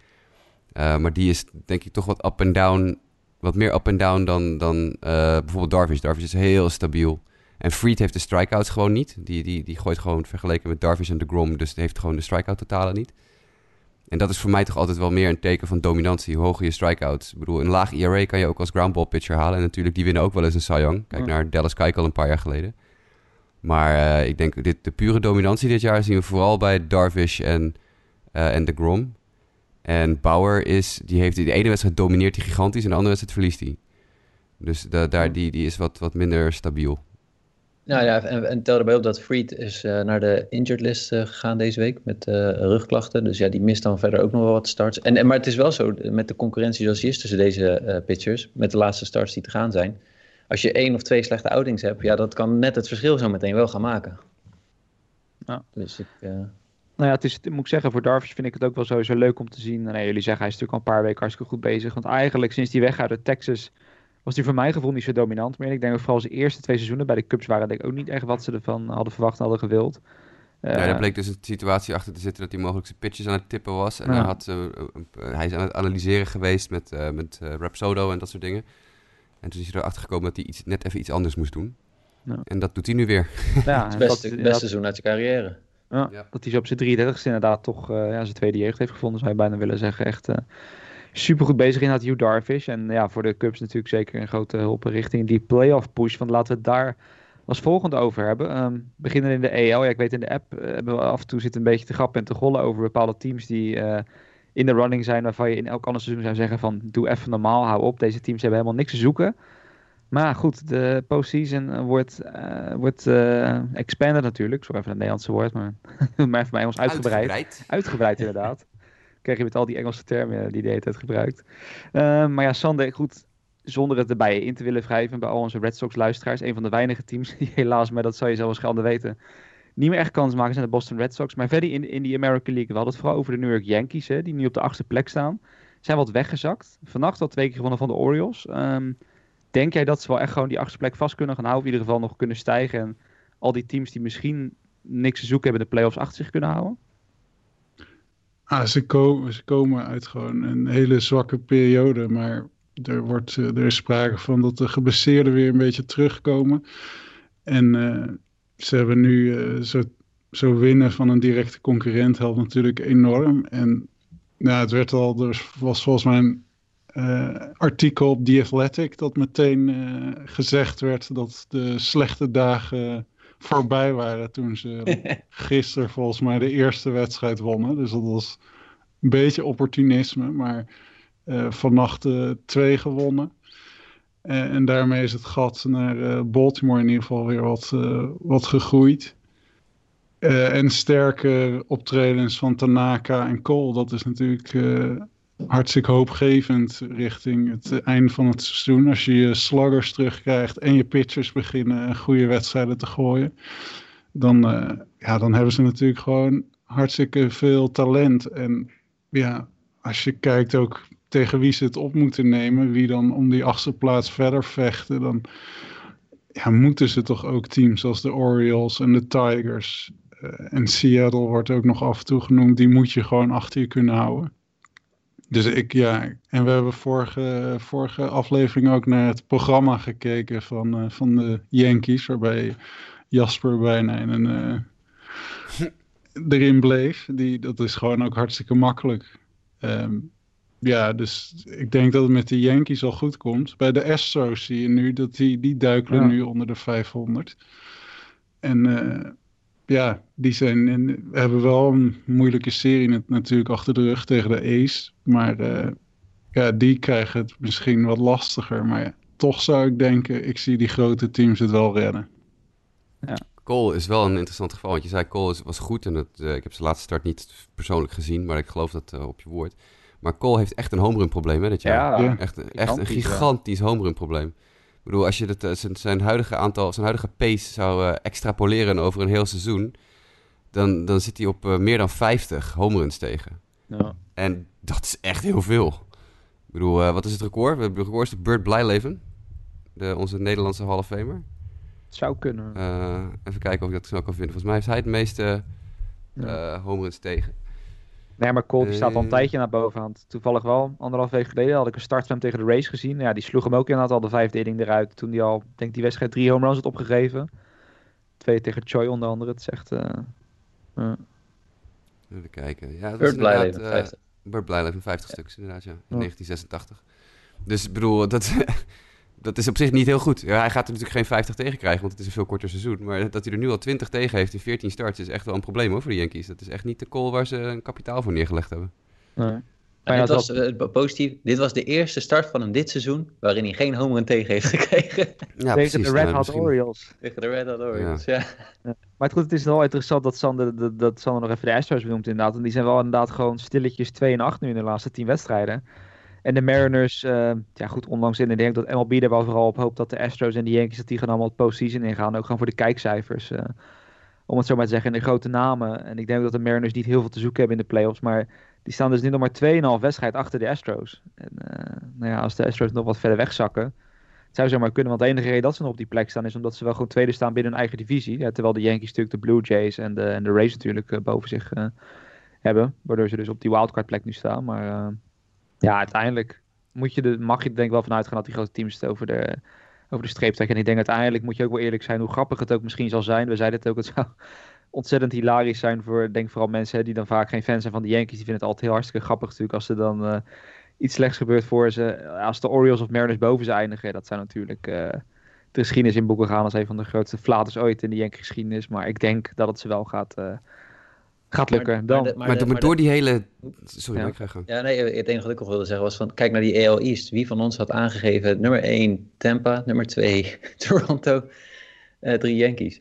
Eh, maar die is denk ik toch wat up en down... wat meer up en down dan, dan eh, bijvoorbeeld Darvish. Darvish is heel stabiel. En Freed heeft de strikeouts gewoon niet. Die, die, die gooit gewoon vergeleken met Darvish en de Grom... dus die heeft gewoon de strikeout totalen niet. En dat is voor mij toch altijd wel meer een teken van dominantie. Hoe hoger je strikeouts. Ik bedoel, een laag ERA kan je ook als groundball pitcher halen. En natuurlijk, die winnen ook wel eens een Cy Young. Kijk Ja. naar Dallas Keuchel een paar jaar geleden. Maar eh, ik denk, dit, de pure dominantie dit jaar zien we vooral bij Darvish en, eh en de Grom. En Bauer is, die heeft de ene wedstrijd domineert hij gigantisch en de andere wedstrijd verliest hij. Dus da, daar, die, die is wat, wat minder stabiel. Nou ja, en, en tel erbij op dat Freed is eh, naar de injured list gegaan deze week met rugklachten. Dus ja, die mist dan verder ook nog wel wat starts. En, en, maar het is wel zo, met de concurrentie zoals die is tussen deze pitchers, met de laatste starts die te gaan zijn. Als je één of twee slechte outings hebt, ja, dat kan net het verschil zo meteen wel gaan maken. Ja. Dus ik... eh, Nou ja, het is, moet ik zeggen, voor Darvish vind ik het ook wel sowieso leuk om te zien. Nee, jullie zeggen hij is natuurlijk al een paar weken hartstikke goed bezig. Want eigenlijk sinds die weggaat uit Texas was hij voor mijn gevoel niet zo dominant meer. Ik denk ook vooral zijn eerste twee seizoenen bij de Cubs waren denk ik ook niet echt wat ze ervan hadden verwacht en hadden gewild. Ja, Eh, daar bleek dus een situatie achter te zitten dat hij mogelijk zijn pitches aan het tippen was. En Ja. hij, had, eh, hij is aan het analyseren geweest met, eh met eh, Rapsodo en dat soort dingen. En toen is hij erachter gekomen dat hij iets, net even iets anders moest doen. Ja. En dat doet hij nu weer. ja, het beste, dat- beste seizoen uit je carrière. Ja, Ja. Dat hij zo op zijn 33ste inderdaad toch eh, ja, zijn tweede jeugd heeft gevonden, zou je bijna willen zeggen. Echt eh super goed bezig in had Hugh Darvish. En ja, voor de Cubs natuurlijk zeker een grote hulp richting die playoff push. Want laten we het daar als volgende over hebben. Ehm, beginnen in de EL. Ja, ik weet in de app eh, hebben we af en toe zitten een beetje te grappen en te gollen over bepaalde teams die eh, in de running zijn. Waarvan je in elk ander seizoen zou zeggen van doe even normaal, hou op. Deze teams hebben helemaal niks te zoeken. Maar goed, de postseason eh, wordt, eh wordt eh, expanded natuurlijk. Sorry even het Nederlandse woord, maar, maar even bij ons uitgebreid. Uitgebreid, inderdaad. Krijg je met al die Engelse termen die de hele tijd gebruikt. Maar ja, Sander, goed, zonder het erbij in te willen wrijven bij al onze Red Sox luisteraars. Een van de weinige teams die helaas, maar dat zou je zelf schande weten, niet meer echt kans maken zijn de Boston Red Sox. Maar verder in, in die American League, we hadden het vooral over de New York Yankees, hè, die nu op de achtste plek staan. Zijn wat weggezakt. Vannacht al twee keer gewonnen van de Orioles. Ehm, denk jij dat ze wel echt gewoon die achtste plek vast kunnen gaan houden? Of in ieder geval nog kunnen stijgen en al die teams die misschien niks te zoeken hebben de playoffs achter zich kunnen houden? Ah, ze, komen, ze komen uit gewoon een hele zwakke periode, maar er, wordt, er is sprake van dat de geblesseerden weer een beetje terugkomen. En ze hebben nu zo, zo winnen van een directe concurrent helpt natuurlijk enorm. En nou, het werd al, er was volgens mij een uh, artikel op The Athletic dat meteen uh, gezegd werd dat de slechte dagen voorbij waren toen ze gisteren volgens mij de eerste wedstrijd wonnen. Dus dat was een beetje opportunisme, maar uh, vannacht twee gewonnen. En daarmee is het gat naar Baltimore in ieder geval weer wat, wat gegroeid. en sterke optredens van Tanaka en Cole, dat is natuurlijk hartstikke hoopgevend richting het einde van het seizoen. Als je je sluggers terugkrijgt en je pitchers beginnen goede wedstrijden te gooien. Dan, ja, dan hebben ze natuurlijk gewoon hartstikke veel talent. En ja, als je kijkt ook tegen wie ze het op moeten nemen. Wie dan om die achtste plaats verder vechten. Dan ja, moeten ze toch ook teams als de Orioles en de Tigers. Uh, en Seattle wordt ook nog af en toe genoemd. Die moet je gewoon achter je kunnen houden. Dus ik, ja, en we hebben vorige, vorige aflevering ook naar het programma gekeken van, uh, van de Yankees, waarbij Jasper bijna in een, uh, erin bleef. Die, dat is gewoon ook hartstikke makkelijk. Um, ja, dus ik denk dat het met de Yankees al goed komt. Bij de Astros zie je nu dat die, die duikelen ja. nu onder de 500. En uh, ja, die zijn en hebben wel een moeilijke serie natuurlijk achter de rug tegen de Ace. Maar uh, ja, die krijgen het misschien wat lastiger. Maar ja, toch zou ik denken, ik zie die grote teams het wel redden. Ja. Cole is wel een interessant geval. Want je zei Cole was goed. En dat, uh, ik heb zijn laatste start niet persoonlijk gezien. Maar ik geloof dat uh, op je woord. Maar Cole heeft echt een homerun probleem hè, dit jaar. Ja, echt, echt een gigantisch ja. homerun probleem. Ik bedoel, als je het, eh, zijn, zijn huidige aantal, zijn huidige pace zou uh, extrapoleren over een heel seizoen, dan, dan zit hij op uh, meer dan 50 home runs tegen. Ja. En dat is echt heel veel. Ik bedoel, uh, wat is het record? Het record is de Burt Blijleven, de, onze Nederlandse Hall of Famer. Het zou kunnen. even kijken of ik dat snel kan vinden. Volgens mij heeft hij het meeste ja. home runs tegen. Nee, maar Colt staat al een tijdje naar bovenaan. Toevallig wel, anderhalf week geleden had ik een start van hem tegen de race gezien. Ja, die sloeg hem ook inderdaad al de vijfde inning eruit. Toen hij al, denk die wedstrijd drie home runs had opgegeven. Twee tegen Choi onder andere. Het is echt... Uh, uh. Even kijken. Ja, dat Burt Blijleven, uh, 50. Burt Blijleven, 50 ja. stuks inderdaad, ja. In 1986. Dus ik bedoel, dat, dat is op zich niet heel goed. Ja, hij gaat er natuurlijk geen 50 tegen krijgen, want het is een veel korter seizoen. Maar dat hij er nu al 20 tegen heeft in 14 starts is echt wel een probleem hoor, voor de Yankees. Dat is echt niet de call waar ze een kapitaal voor neergelegd hebben. Nee. Maar dit, was, uh, positief, dit was de eerste start van hem dit seizoen waarin hij geen home run tegen heeft gekregen. Ja, tegen de Red Hot misschien... Orioles. Tegen de Red Hot Orioles, ja. ja. ja. Maar goed, het is wel interessant dat Sander, dat, dat Sander nog even de Astros benoemt inderdaad. En die zijn wel inderdaad gewoon stilletjes 2 en 8 nu in de laatste 10 wedstrijden. En de Mariners, uh, ja goed, onlangs in. Ik denk dat MLB er wel vooral op hoopt dat de Astros en de Yankees dat die gaan allemaal het postseason ingaan. Ook gewoon voor de kijkcijfers. Uh, om het zo maar te zeggen, in de grote namen. En ik denk dat de Mariners niet heel veel te zoeken hebben in de playoffs. Maar die staan dus nu nog maar 2,5 wedstrijd achter de Astros. En uh, nou ja, als de Astros nog wat verder wegzakken. Zou zomaar kunnen, want de enige reden dat ze nog op die plek staan is omdat ze wel gewoon tweede staan binnen hun eigen divisie. Ja, terwijl de Yankees natuurlijk de Blue Jays en de, en de Rays natuurlijk boven zich hebben. Waardoor ze dus op die wildcard plek nu staan. Maar ja, uiteindelijk moet je mag je er denk ik wel vanuit gaan dat die grote teams het over de, over de streep trekken. En ik denk uiteindelijk moet je ook wel eerlijk zijn hoe grappig het ook misschien zal zijn. We zeiden het ook, het zou ontzettend hilarisch zijn voor, denk vooral mensen hè, die dan vaak geen fan zijn van de Yankees. Die vinden het altijd heel hartstikke grappig natuurlijk als er dan uh, iets slechts gebeurt voor ze. Als de Orioles of Mariners boven ze eindigen, dat zou natuurlijk uh, de geschiedenis in boeken gaan als een van de grootste flaters ooit in de Yankee geschiedenis. Maar ik denk dat het ze wel gaat... Uh, gaat lukken. Maar, dan. Maar, de, maar, de, maar door die hele... Sorry, ja. ik ga gaan. Ja, nee, het enige wat ik nog wilde zeggen was van... Kijk naar die AL East. Wie van ons had aangegeven... Nummer 1 Tampa, nummer 2 Toronto, uh, 3 Yankees.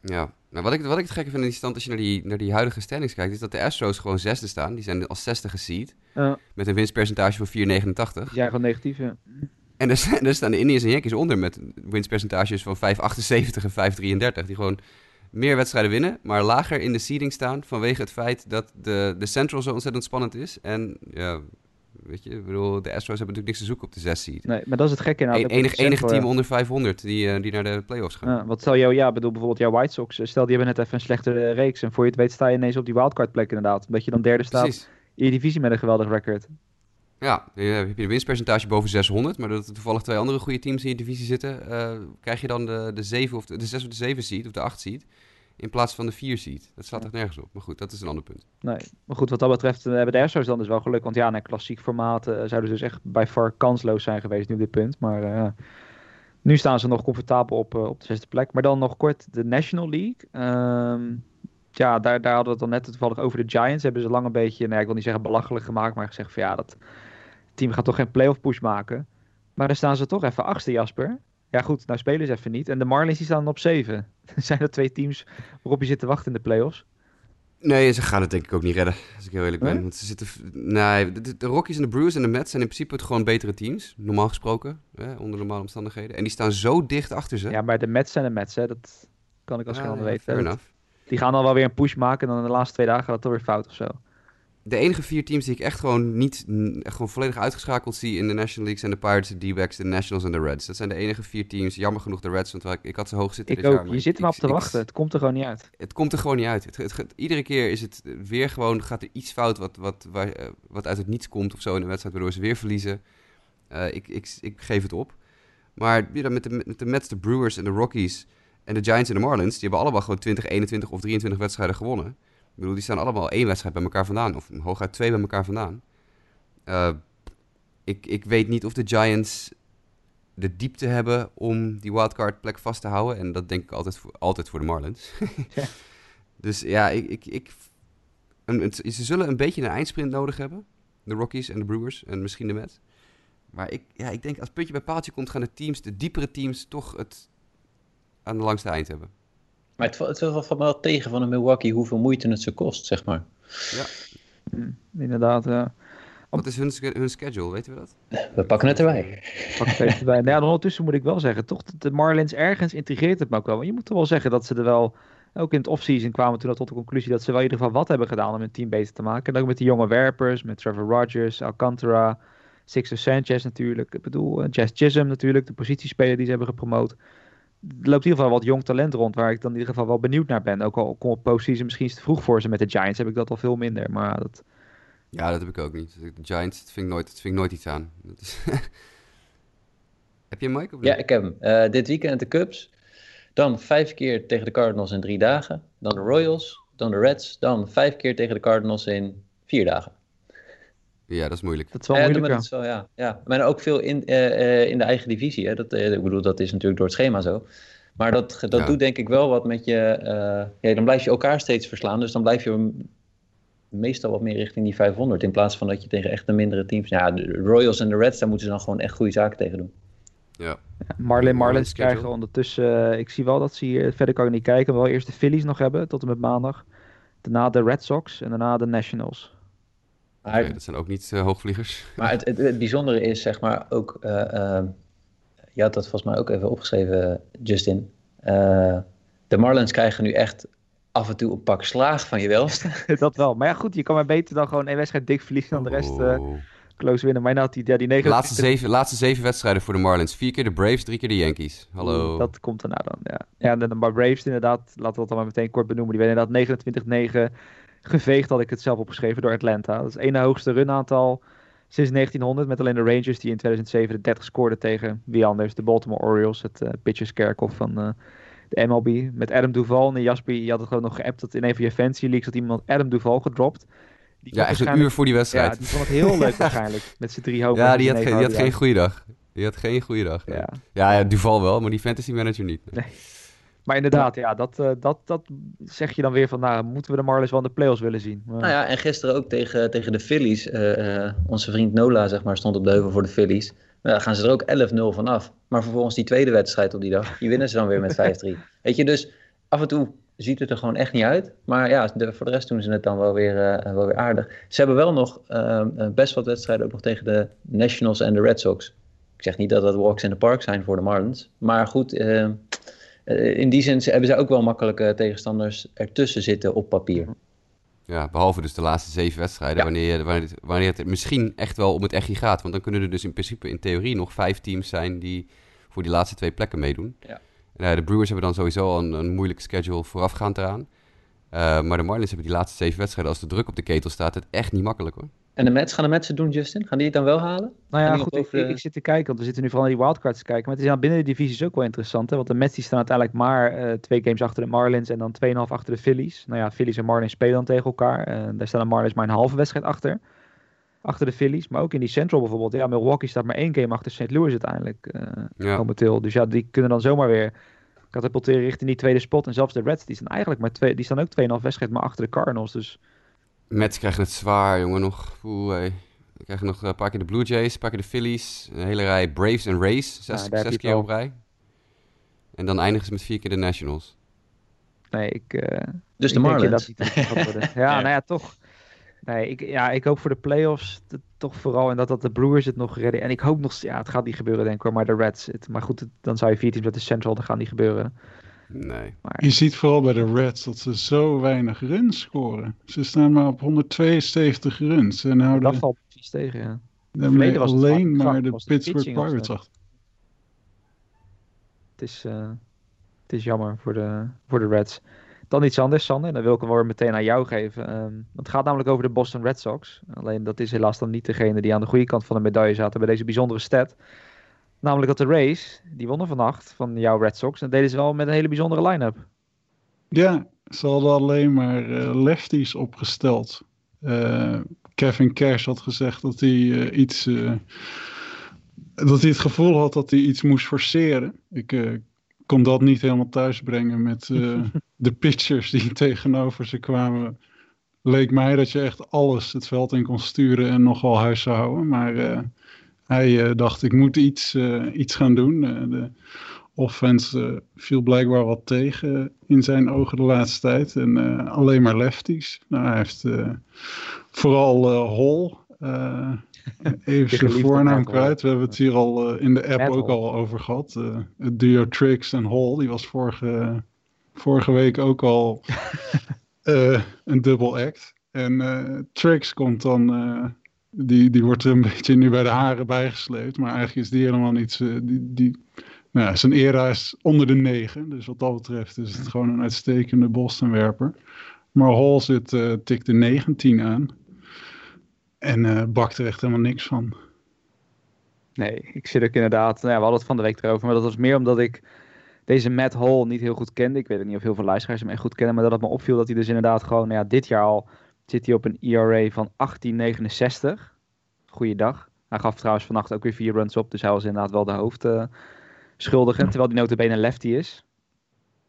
Ja, nou, wat, ik, wat ik het gekke vind in die stand... als je naar die, naar die huidige standings kijkt... is dat de Astros gewoon zesde staan. Die zijn als zesde geseed. Ja. Met een winstpercentage van 4,89. Ja, gewoon negatief, ja. En er, staan, er staan de Indians en Yankees onder... met winstpercentages van 5,78 en 5,33. Die gewoon meer wedstrijden winnen, maar lager in de seeding staan vanwege het feit dat de, de Central zo ontzettend spannend is. En ja, Weet je, ik bedoel, de Astros hebben natuurlijk niks te zoeken op de zes seed. Nee, maar dat is het gekke. Nou, Eén- enige, enige team onder 500 die, eh, die naar de playoffs gaan. Ja, wat stel jou, ja, bedoel bijvoorbeeld jouw White Sox. eh, Stel, die hebben net even een slechtere reeks. En voor je het weet sta je ineens op die wildcard plek inderdaad. Omdat je dan derde staat Precies. in je divisie met een geweldig record. Ja, dan heb je een winstpercentage boven 600, maar doordat er toevallig twee andere goede teams in je divisie zitten, eh, krijg je dan de, de 7 of de, de 6 of de 7 seed of de 8 seed in plaats van de 4 seed. Dat slaat echt nergens op. Maar goed, dat is een ander punt. Nee, maar goed, wat dat betreft eh, hebben de Astros dan dus wel geluk. Want ja, in een klassiek formaat eh, zouden ze dus echt bij far kansloos zijn geweest nu op dit punt. Maar eh, nu staan ze nog comfortabel op, eh, op de zesde plek. Maar dan nog kort de National League. Ehm, ja, daar, daar hadden we het dan net toevallig over de Giants. Hebben ze lang een beetje, nou ja, ik wil niet zeggen belachelijk gemaakt, maar gezegd van ja, dat team gaat toch geen playoff push maken. Maar dan staan ze toch even achtste, Jasper. Ja goed, nou spelen ze even niet. En de Marlins die staan op zeven. Zijn er twee teams waarop je zit te wachten in de playoffs? Nee, ze gaan het denk ik ook niet redden, als ik heel eerlijk ben. Nee? Want ze zitten... Nee, de, de- Rockies en de Brewers en de Mets zijn in principe het gewoon betere teams, normaal gesproken, hè, onder normale omstandigheden. En die staan zo dicht achter ze. Ja, maar de Mets zijn de Mets, hè. Dat kan ik als geen ander weten. fair Dat- enough. Die gaan dan wel weer een push maken en dan de laatste twee dagen gaat het toch weer fout of zo. De enige vier teams die ik echt gewoon niet, echt gewoon volledig uitgeschakeld zie in de National League zijn de Pirates, de D-backs, de Nationals en de Reds. Dat zijn de enige vier teams. Jammer genoeg de Reds, want ik, ik had ze hoog zitten Ik dit jaar. ook. maar Je zit er maar op te wachten. Het komt er gewoon niet uit. het komt er gewoon niet uit. Het, het, het- iedere keer is het weer gewoon, gaat er iets fout wat, wat, waar, eh, wat uit het niets komt of zo in de wedstrijd, waardoor ze weer verliezen. Eh, ik, ik, ik geef het op. Maar ja, met, de, met de Mets, de Brewers en de Rockies en de Giants en de Marlins, die hebben allemaal gewoon 20, 21 of 23 wedstrijden gewonnen. Ik bedoel, die staan allemaal één wedstrijd bij elkaar vandaan, of hooguit twee bij elkaar vandaan. Eh, ik, ik weet niet of de Giants de diepte hebben om die wildcard plek vast te houden. En dat denk ik altijd voor, altijd voor de Marlins. Ja. Dus ja, ik, ik, ik, een, een- ze zullen een beetje een eindsprint nodig hebben. De Rockies en de Brewers en misschien de Mets. Maar ik, ja, ik denk als het puntje bij paaltje komt, gaan de teams, de diepere teams, toch het aan de langste eind hebben. Maar het, het valt me wel tegen van een Milwaukee hoeveel moeite het ze kost, zeg maar. Inderdaad, ja. Wat is hun, hun schedule, weten we dat? We pakken het erbij. Pak het even bij. Nou ja, ondertussen moet ik wel zeggen, toch, de Marlins ergens intrigeert het me ook wel. Want je moet toch wel zeggen dat ze er wel, ook in het offseason kwamen toen al tot de conclusie dat ze wel in ieder geval wat hebben gedaan om hun team beter te maken. En ook met die jonge werpers, met Trevor Rogers, Alcantara, Sixto Sanchez natuurlijk. Ik bedoel, eh, Jazz Chisholm natuurlijk, de positiespeler die ze hebben gepromoot. Er loopt in ieder geval wat jong talent rond, waar ik dan in ieder geval wel benieuwd naar ben. Ook al kom op postseason misschien is het te vroeg voor ze met de Giants, heb ik dat al veel minder. Maar ja, dat, Ja, dat heb ik ook niet. De Giants, dat vind ik nooit, dat vind ik nooit iets aan. Dat is heb je hem, Mike? Of niet? Ja, ik heb hem. Eh, dit weekend de Cubs. Dan vijf keer tegen de Cardinals in drie dagen. Dan de Royals. Dan de Reds. Dan vijf keer tegen de Cardinals in vier dagen. Ja, dat is moeilijk. dat is wel moeilijk. maar ja. dat is wel, ja, ja. Maar ook veel in, eh, eh, in de eigen divisie. Hè. Dat, eh, ik bedoel, dat is natuurlijk door het schema zo. Maar dat, dat Ja. doet denk ik wel wat met je... eh, ja, dan blijf je elkaar steeds verslaan. Dus dan blijf je meestal wat meer richting die 500. In plaats van dat je tegen echt de mindere teams... Ja, de Royals en de Reds, daar moeten ze dan gewoon echt goede zaken tegen doen. Ja. Marlin Marlins krijgen ondertussen. ik zie wel dat ze hier verder kan ik niet kijken. Wel eerst de Phillies nog hebben tot en met maandag. Daarna de Red Sox en daarna de Nationals. Maar, dat zijn ook niet eh, hoogvliegers. maar het, het, het bijzondere is, zeg maar, ook... eh, eh, je had dat volgens mij ook even opgeschreven, Justin. Eh, de Marlins krijgen nu echt af en toe een pak slaag van je welste. dat wel. Maar ja, goed, je kan maar beter dan gewoon één wedstrijd dik verliezen dan de rest eh, Oh. close winnen. Maar inderdaad, die, ja, die De 29 laatste zeven, laatste zeven wedstrijden voor de Marlins. Vier keer de Braves, drie keer de Yankees. Hallo. Dat komt erna dan, ja. Ja, en de Braves inderdaad, laten we dat dan maar meteen kort benoemen. Die werden inderdaad 29-9 geveegd, had ik het zelf opgeschreven, door Atlanta. Dat is het ene hoogste runaantal sinds 1900, met alleen de Rangers die in 2007 de 30 scoorden tegen wie anders, de Baltimore Orioles, het uh, pitchers kerkhof van eh, de MLB. Met Adam Duval en Jasper, je had het gewoon nog geappt dat in een van je fancy leagues had iemand Adam Duval gedropt. Die ja, echt een uur voor die Ja, wedstrijd. die vond het heel leuk waarschijnlijk, met z'n drie hoofden. Ja, die had, geen, die had geen goede dag. Die had geen goede dag. nee. Ja. Ja, ja, Duval wel, maar die fantasy manager niet. Nee. Maar inderdaad, ja, dat, eh, dat, dat zeg je dan weer van, nou, moeten we de Marlins wel in de playoffs willen zien? Maar, Nou ja, en gisteren ook tegen, tegen de Phillies. eh, eh, onze vriend Nola, zeg maar, stond op de heuvel voor de Phillies. Nou, dan gaan ze er ook 11-0 vanaf. Maar vervolgens die tweede wedstrijd op die dag, die winnen ze dan weer met 5-3. Weet je, dus af en toe ziet het er gewoon echt niet uit. Maar ja, de, voor de rest doen ze het dan wel weer, wel weer aardig. Ze hebben wel nog best wat wedstrijden ook nog tegen de Nationals en de Red Sox. Ik zeg niet dat dat walks in the park zijn voor de Marlins. Maar goed, in die zin hebben ze ook wel makkelijke tegenstanders ertussen zitten op papier. Ja, behalve dus de laatste zeven wedstrijden, Ja. wanneer, wanneer, het, wanneer het misschien echt wel om het echi gaat. Want dan kunnen er dus in principe in theorie nog vijf teams zijn die voor die laatste twee plekken meedoen. Ja. En, eh, de Brewers hebben dan sowieso al een, een moeilijke schedule voorafgaand eraan. Eh, maar de Marlins hebben die laatste zeven wedstrijden, als de druk op de ketel staat, het echt niet makkelijk hoor. En de Mets, gaan de Mets het doen, Justin? Gaan die het dan wel halen? Nou ja, goed, ik, de- ik, ik zit te kijken, want we zitten nu vooral naar die wildcards te kijken. Maar het is aan binnen de divisies ook wel interessant, hè? Want de Mets die staan uiteindelijk maar eh, twee games achter de Marlins en dan 2,5 achter de Phillies. Nou ja, Phillies en Marlins spelen dan tegen elkaar. Eh, daar staan de Marlins maar een halve wedstrijd achter. Achter de Phillies. Maar ook in die Central bijvoorbeeld. Ja, Milwaukee staat maar één game achter St. Louis uiteindelijk eh, Ja. momenteel. Dus ja, die kunnen dan zomaar weer katapulteren richting die tweede spot. En zelfs de Reds, die staan eigenlijk maar twee, die staan ook 2,5 wedstrijd maar achter de Cardinals. Dus Mets krijgen het zwaar, jongen, nog. Oeh, hey. We krijgen nog een paar keer de Blue Jays, een paar keer de Phillies, een hele rij Braves en Rays, zes, Ja, keer op rij. En dan eindigen ze met vier keer de Nationals. nee, ik... eh, Dus de Ik Marlins. dat. Ja, Ja. nou ja, toch. Nee, ik, ja, ik hoop voor de playoffs t- toch vooral en dat, dat de Brewers het nog redden. En ik hoop nog, ja, het gaat niet gebeuren denk ik hoor, maar de Reds. Het, maar goed, het- dan zou je vier teams uit de Central, dat gaat niet gebeuren. Nee. Maar Je ziet vooral bij de Reds dat ze zo weinig runs scoren. Ze staan maar op 172 runs. En houden dat valt precies tegen, ja. daarmee alleen maar de Pittsburgh Pirates achter. Het is, eh, het is jammer voor de, voor de Reds. Dan iets anders, Sander. Dan wil ik hem wel weer meteen aan jou geven. Ehm, het gaat namelijk over de Boston Red Sox. Alleen dat is helaas dan niet degene die aan de goede kant van de medaille zaten bij deze bijzondere stat. Namelijk dat de Rays, die wonnen vannacht van jouw Red Sox. En dat deden ze wel met een hele bijzondere line-up. Ja, ze hadden alleen maar eh, lefties opgesteld. Eh, Kevin Cash had gezegd dat hij eh, iets. dat hij het gevoel had dat hij iets moest forceren. Ik kon dat niet helemaal thuisbrengen met de pitchers die tegenover ze kwamen. Leek mij dat je echt alles het veld in kon sturen en nogal huis zou houden. Maar hij eh, dacht, ik moet iets, eh, iets gaan doen. Eh, de, offense viel blijkbaar wat tegen in zijn ogen de laatste tijd. En alleen maar lefties. Nou, hij heeft vooral Hall. even zijn voornaam kwijt. We hebben het hier al in de app ook al over gehad. Eh, het duo Trix en Hall. Die was vorige, vorige week ook al een dubbel act. En Trix komt dan... eh, die, die wordt er een beetje nu bij de haren bijgesleept. Maar eigenlijk is die helemaal niet... zo- die, die, nou, ja, zijn era is onder de negen. Dus wat dat betreft is het gewoon een uitstekende Bostonwerper. Maar Hall zit, eh tikt de 19 aan. En eh bakt er echt helemaal niks van. Nee, ik zit ook inderdaad. Nou ja, we hadden het van de week erover. Maar dat was meer omdat ik deze Matt Hall niet heel goed kende. Ik weet ook niet of heel veel luisteraars hem goed kennen. Maar dat het me opviel dat hij dus inderdaad gewoon. Nou ja, dit jaar al zit hij op een ERA van 1869. Goeiedag. Hij gaf trouwens vannacht ook weer vier runs op. Dus hij was inderdaad wel de hoofdschuldige. terwijl hij notabene een lefty is.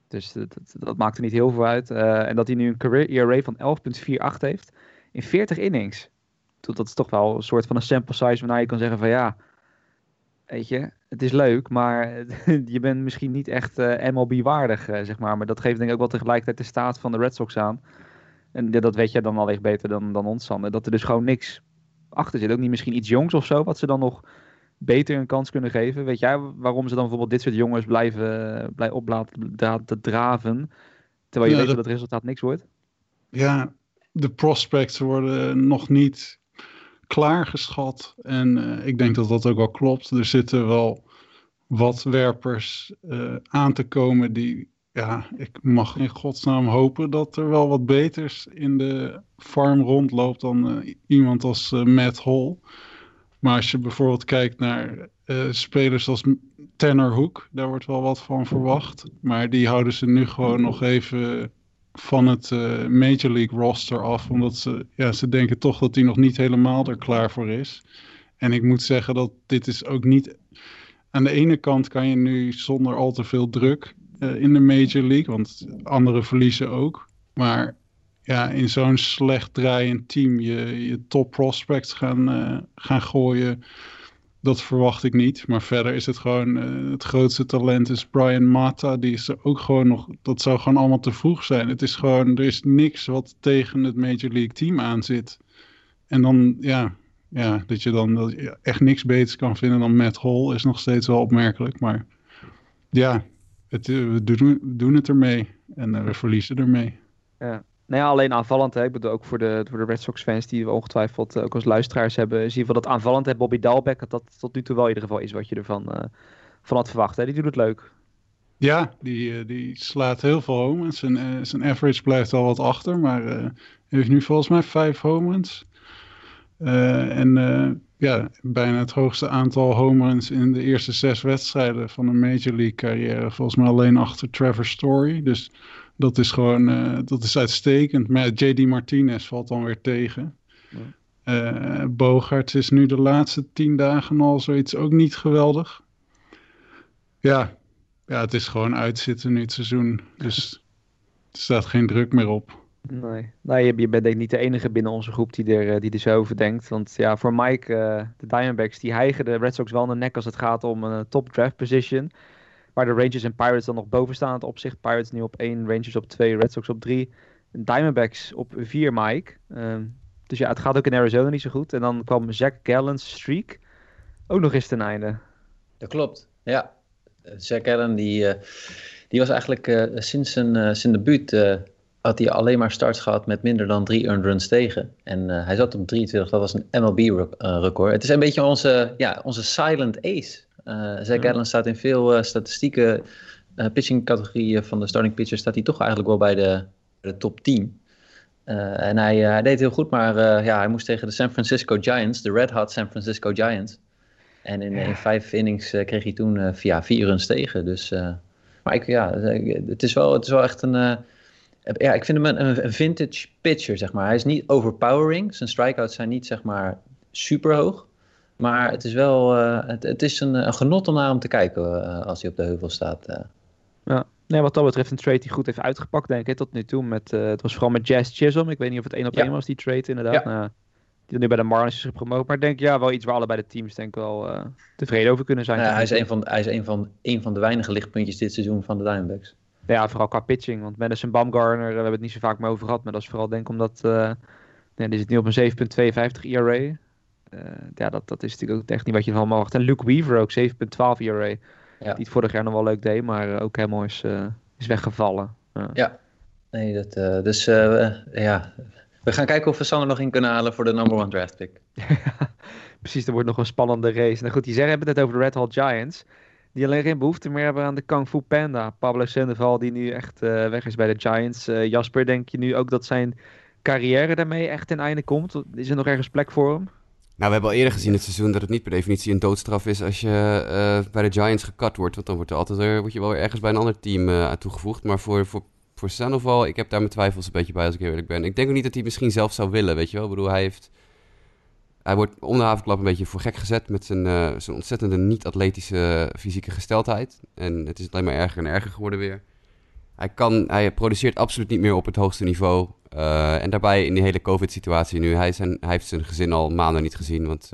Dus dat, dat, dat maakt er niet heel veel uit. Eh, en dat hij nu een career ERA van 11,48 heeft in 40 innings. Dat dat is toch wel een soort van een sample size waarna je kan zeggen van ja, weet je, het is leuk, maar je bent misschien niet echt eh, MLB-waardig, eh, zeg maar. Maar dat geeft denk ik ook wel tegelijkertijd de staat van de Red Sox aan. En dat weet jij dan alweer beter dan, dan ons, Sander. Dat er dus gewoon niks achter zit. Ook niet misschien iets jongs of zo, wat ze dan nog beter een kans kunnen geven. Weet jij waarom ze dan bijvoorbeeld dit soort jongens blijven, blijven op laten dra- te draven, terwijl je Ja, weet dat dat- het resultaat niks wordt? Ja, de prospects worden nog niet klaargeschat. En eh, ik denk dat dat ook wel klopt. Er zitten wel wat werpers eh, aan te komen die... Ja, ik mag in godsnaam hopen dat er wel wat beters in de farm rondloopt dan eh, iemand als eh, Matt Hall. Maar als je bijvoorbeeld kijkt naar eh, spelers als Tanner Hoek, daar wordt wel wat van verwacht. Maar die houden ze nu gewoon nog even van het Major League roster af. Omdat ze, ja, ze denken toch dat hij nog niet helemaal er klaar voor is. En ik moet zeggen dat dit is ook niet... Aan de ene kant kan je nu zonder al te veel druk eh, in de Major League. Want anderen verliezen ook. Maar ja, in zo'n slecht draaiend team je, je top prospects gaan, eh, gaan gooien... Dat verwacht ik niet. Maar verder is het gewoon. eh, het grootste talent is Brian Mata. Die is er ook gewoon nog. Dat zou gewoon allemaal te vroeg zijn. Het is gewoon. Er is niks wat tegen het Major League team aan zit. En dan. Ja. Ja, dat je dan dat echt niks beters kan vinden dan Matt Hall is nog steeds wel opmerkelijk. Maar ja, het, eh, we, doen, we het ermee. En eh, we verliezen ermee. Nou ja, alleen aanvallend. Hè. Ik bedoel ook voor de, voor de Red Sox fans die we ongetwijfeld ook als luisteraars hebben. Zie je van dat aanvallend hè, Bobby Dalbeck, dat dat tot nu toe wel in ieder geval is wat je ervan van had verwacht. Hè. Die doet het leuk. Ja, die, die slaat heel veel homens. Zijn, zijn average blijft al wat achter, maar heeft nu volgens mij vijf homens. en ja, bijna het hoogste aantal home in de eerste zes wedstrijden van een Major League carrière. Volgens mij alleen achter Trevor Story. Dus dat is gewoon, uh, dat is uitstekend. Maar JD Martinez valt dan weer tegen. Ja. Uh, Bogart is nu de laatste tien dagen al zoiets ook niet geweldig. Ja, ja het is gewoon uitzitten nu het seizoen. Dus er staat geen druk meer op. Nee, nou, je, bent denk ik niet de enige binnen onze groep die er, eh, die er zo over denkt. Want ja, voor Mike, uh, de Diamondbacks, die hijgen de Red Sox wel de nek als het gaat om een top draft position. Waar de Rangers en Pirates dan nog boven staan het opzicht. Pirates nu op 1, Rangers op 2, Red Sox op 3. Diamondbacks op 4, Mike. Uh, dus ja, het gaat ook in Arizona niet zo goed. En dan kwam Zach Gallen's streak ook nog eens ten einde. Dat klopt, ja. Zach Gallen die, die was eigenlijk sinds zijn, zijn debuut had hij alleen maar starts gehad met minder dan drie earned runs tegen. En uh, hij zat op 23, dat was een MLB-record. Het is een beetje onze, ja, onze silent ace. Uh, Zach mm. Allen staat in veel uh, statistieken, pitching-categorieën van de starting pitchers, staat hij toch eigenlijk wel bij de, de top 10. en hij, hij, deed heel goed, maar ja, hij moest tegen de San Francisco Giants, de Red Hot San Francisco Giants. En in, in vijf innings kreeg hij toen via vier runs tegen. Dus, maar ik, ja, het is, wel, het is wel echt een ja, ik vind hem een, een, vintage pitcher, zeg maar. Hij is niet overpowering. Zijn strikeouts zijn niet, zeg maar, super hoog. Maar het is wel uh, het, het, is een, een, genot om naar hem te kijken uh, als hij op de heuvel staat. Uh. Ja, nee, wat dat betreft een trade die goed heeft uitgepakt, denk ik, tot nu toe. Met, het was vooral met Jazz Chisholm. Ik weet niet of het één op één was, die trade inderdaad. Ja. Nou, die nu bij de Marlins is gepromoot. Maar ik denk ja, wel iets waar allebei de teams denk ik wel tevreden over kunnen zijn. Ja, hij is, een van, hij is een, van, een van de weinige lichtpuntjes dit seizoen van de Diamondbacks. Ja, vooral qua pitching. Want Madison Bumgarner, we hebben het niet zo vaak meer over gehad. Maar dat is vooral denk ik omdat... Uh, nee, die zit nu op een 7,52 ERA. Uh, ja, dat, dat is natuurlijk ook echt niet wat je van mag. En Luke Weaver ook, 7,12 ERA. Ja. Die het vorig jaar nog wel leuk deed, maar ook helemaal is, uh, is weggevallen. Ja, nee, dat, dus ja... We gaan kijken of we Sander nog in kunnen halen voor de number one draft pick. Precies, er wordt nog een spannende race. Nou goed, die zeggen hebben het over de Red Hot Giants die alleen geen behoefte meer hebben aan de Kung Fu Panda. Pablo Sandoval die nu echt uh, weg is bij de Giants. Uh, Jasper, denk je nu ook dat zijn carrière daarmee echt ten einde komt? Is er nog ergens plek voor hem? Nou, we hebben al eerder gezien het seizoen dat het niet per definitie een doodstraf is als je uh, bij de Giants gekat wordt. Want dan wordt, er altijd er, word je wel ergens bij een ander team aan toegevoegd. Maar voor, voor, voor Sandoval, ik heb daar mijn twijfels een beetje bij als ik eerlijk ben. Ik denk ook niet dat hij misschien zelf zou willen, weet je wel. Ik bedoel, hij heeft hij wordt om de havenklap een beetje voor gek gezet met zijn, uh, zijn ontzettende niet-atletische fysieke gesteldheid. En het is alleen maar erger en erger geworden weer. Hij, kan, hij produceert absoluut niet meer op het hoogste niveau. Uh, en daarbij in die hele COVID-situatie nu. Hij, zijn, hij heeft zijn gezin al maanden niet gezien, want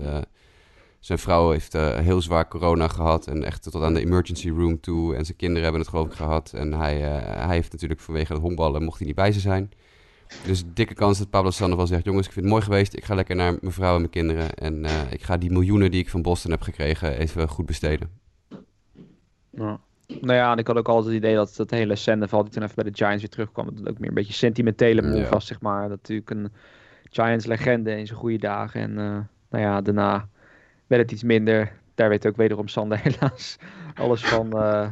zijn vrouw heeft heel zwaar corona gehad. En echt tot aan de emergency room toe. En zijn kinderen hebben het geloof ik gehad. En hij, hij heeft natuurlijk vanwege het honkballen mocht hij niet bij ze zijn. Dus dikke kans dat Pablo Sandoval zegt: Jongens, ik vind het mooi geweest. Ik ga lekker naar mijn vrouw en mijn kinderen. En uh, ik ga die miljoenen die ik van Boston heb gekregen even goed besteden. Ja. Nou ja, en ik had ook altijd het idee dat dat hele Sandoval die toen even bij de Giants weer terugkwam. Dat ook meer een beetje sentimentele move was, zeg maar. Dat natuurlijk een Giants-legende in zijn goede dagen. En uh, nou ja, daarna werd het iets minder. Daar weet ook wederom Sander helaas alles van. Uh,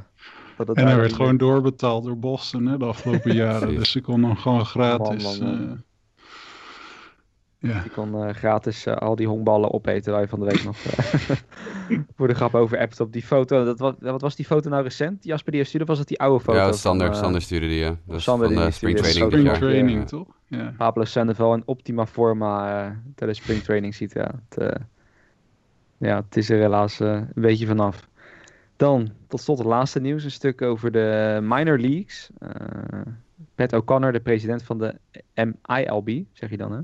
en hij werd gewoon doorbetaald door Boston hè, de afgelopen jaren. dus ik kon hem gewoon gratis... Man, man, man. Uh, ja. Je kon uh, gratis uh, al die honkballen opeten waar je van de week nog voor de grap over appt op die foto. Dat, wat, wat was die foto nou recent? Jasper die stuurde, was het die oude foto? Ja, Sander, van, Sander stuurde die, ja. Dat Sander van die spring training. Spring training, toch? Ja. Pablo Sandoval in optima forma tijdens spring training ziet. Ja, het, ja, het is er helaas een beetje vanaf. Dan tot slot het laatste nieuws, een stuk over de minor leagues. Uh, Pat O'Connor, de president van de MILB, zeg je dan hè.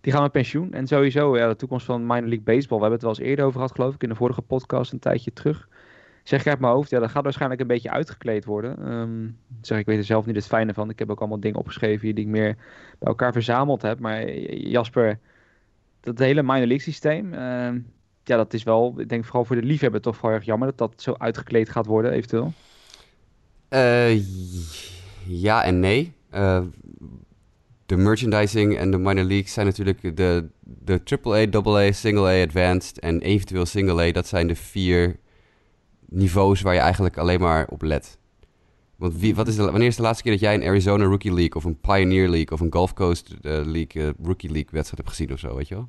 Die gaan met pensioen. En sowieso, ja, de toekomst van minor league baseball. We hebben het wel eens eerder over gehad, geloof ik, in de vorige podcast een tijdje terug. Zeg ik uit mijn hoofd, ja, dat gaat waarschijnlijk een beetje uitgekleed worden. Um, zeg, ik weet er zelf niet het fijne van. Ik heb ook allemaal dingen opgeschreven hier die ik meer bij elkaar verzameld heb. Maar Jasper, dat hele minor league systeem, uh, ja, dat is wel, ik denk vooral voor de liefhebber toch wel erg jammer dat dat zo uitgekleed gaat worden, eventueel. Uh, ja en nee. Uh, de merchandising en de minor leagues zijn natuurlijk de, de AAA, AA, Single A, Advanced en eventueel Single A. Dat zijn de vier niveaus waar je eigenlijk alleen maar op let. Want wie, wat is de, wanneer is de laatste keer dat jij een Arizona Rookie League of een Pioneer League of een Gulf Coast uh, League, Rookie League wedstrijd hebt gezien of zo, weet je wel?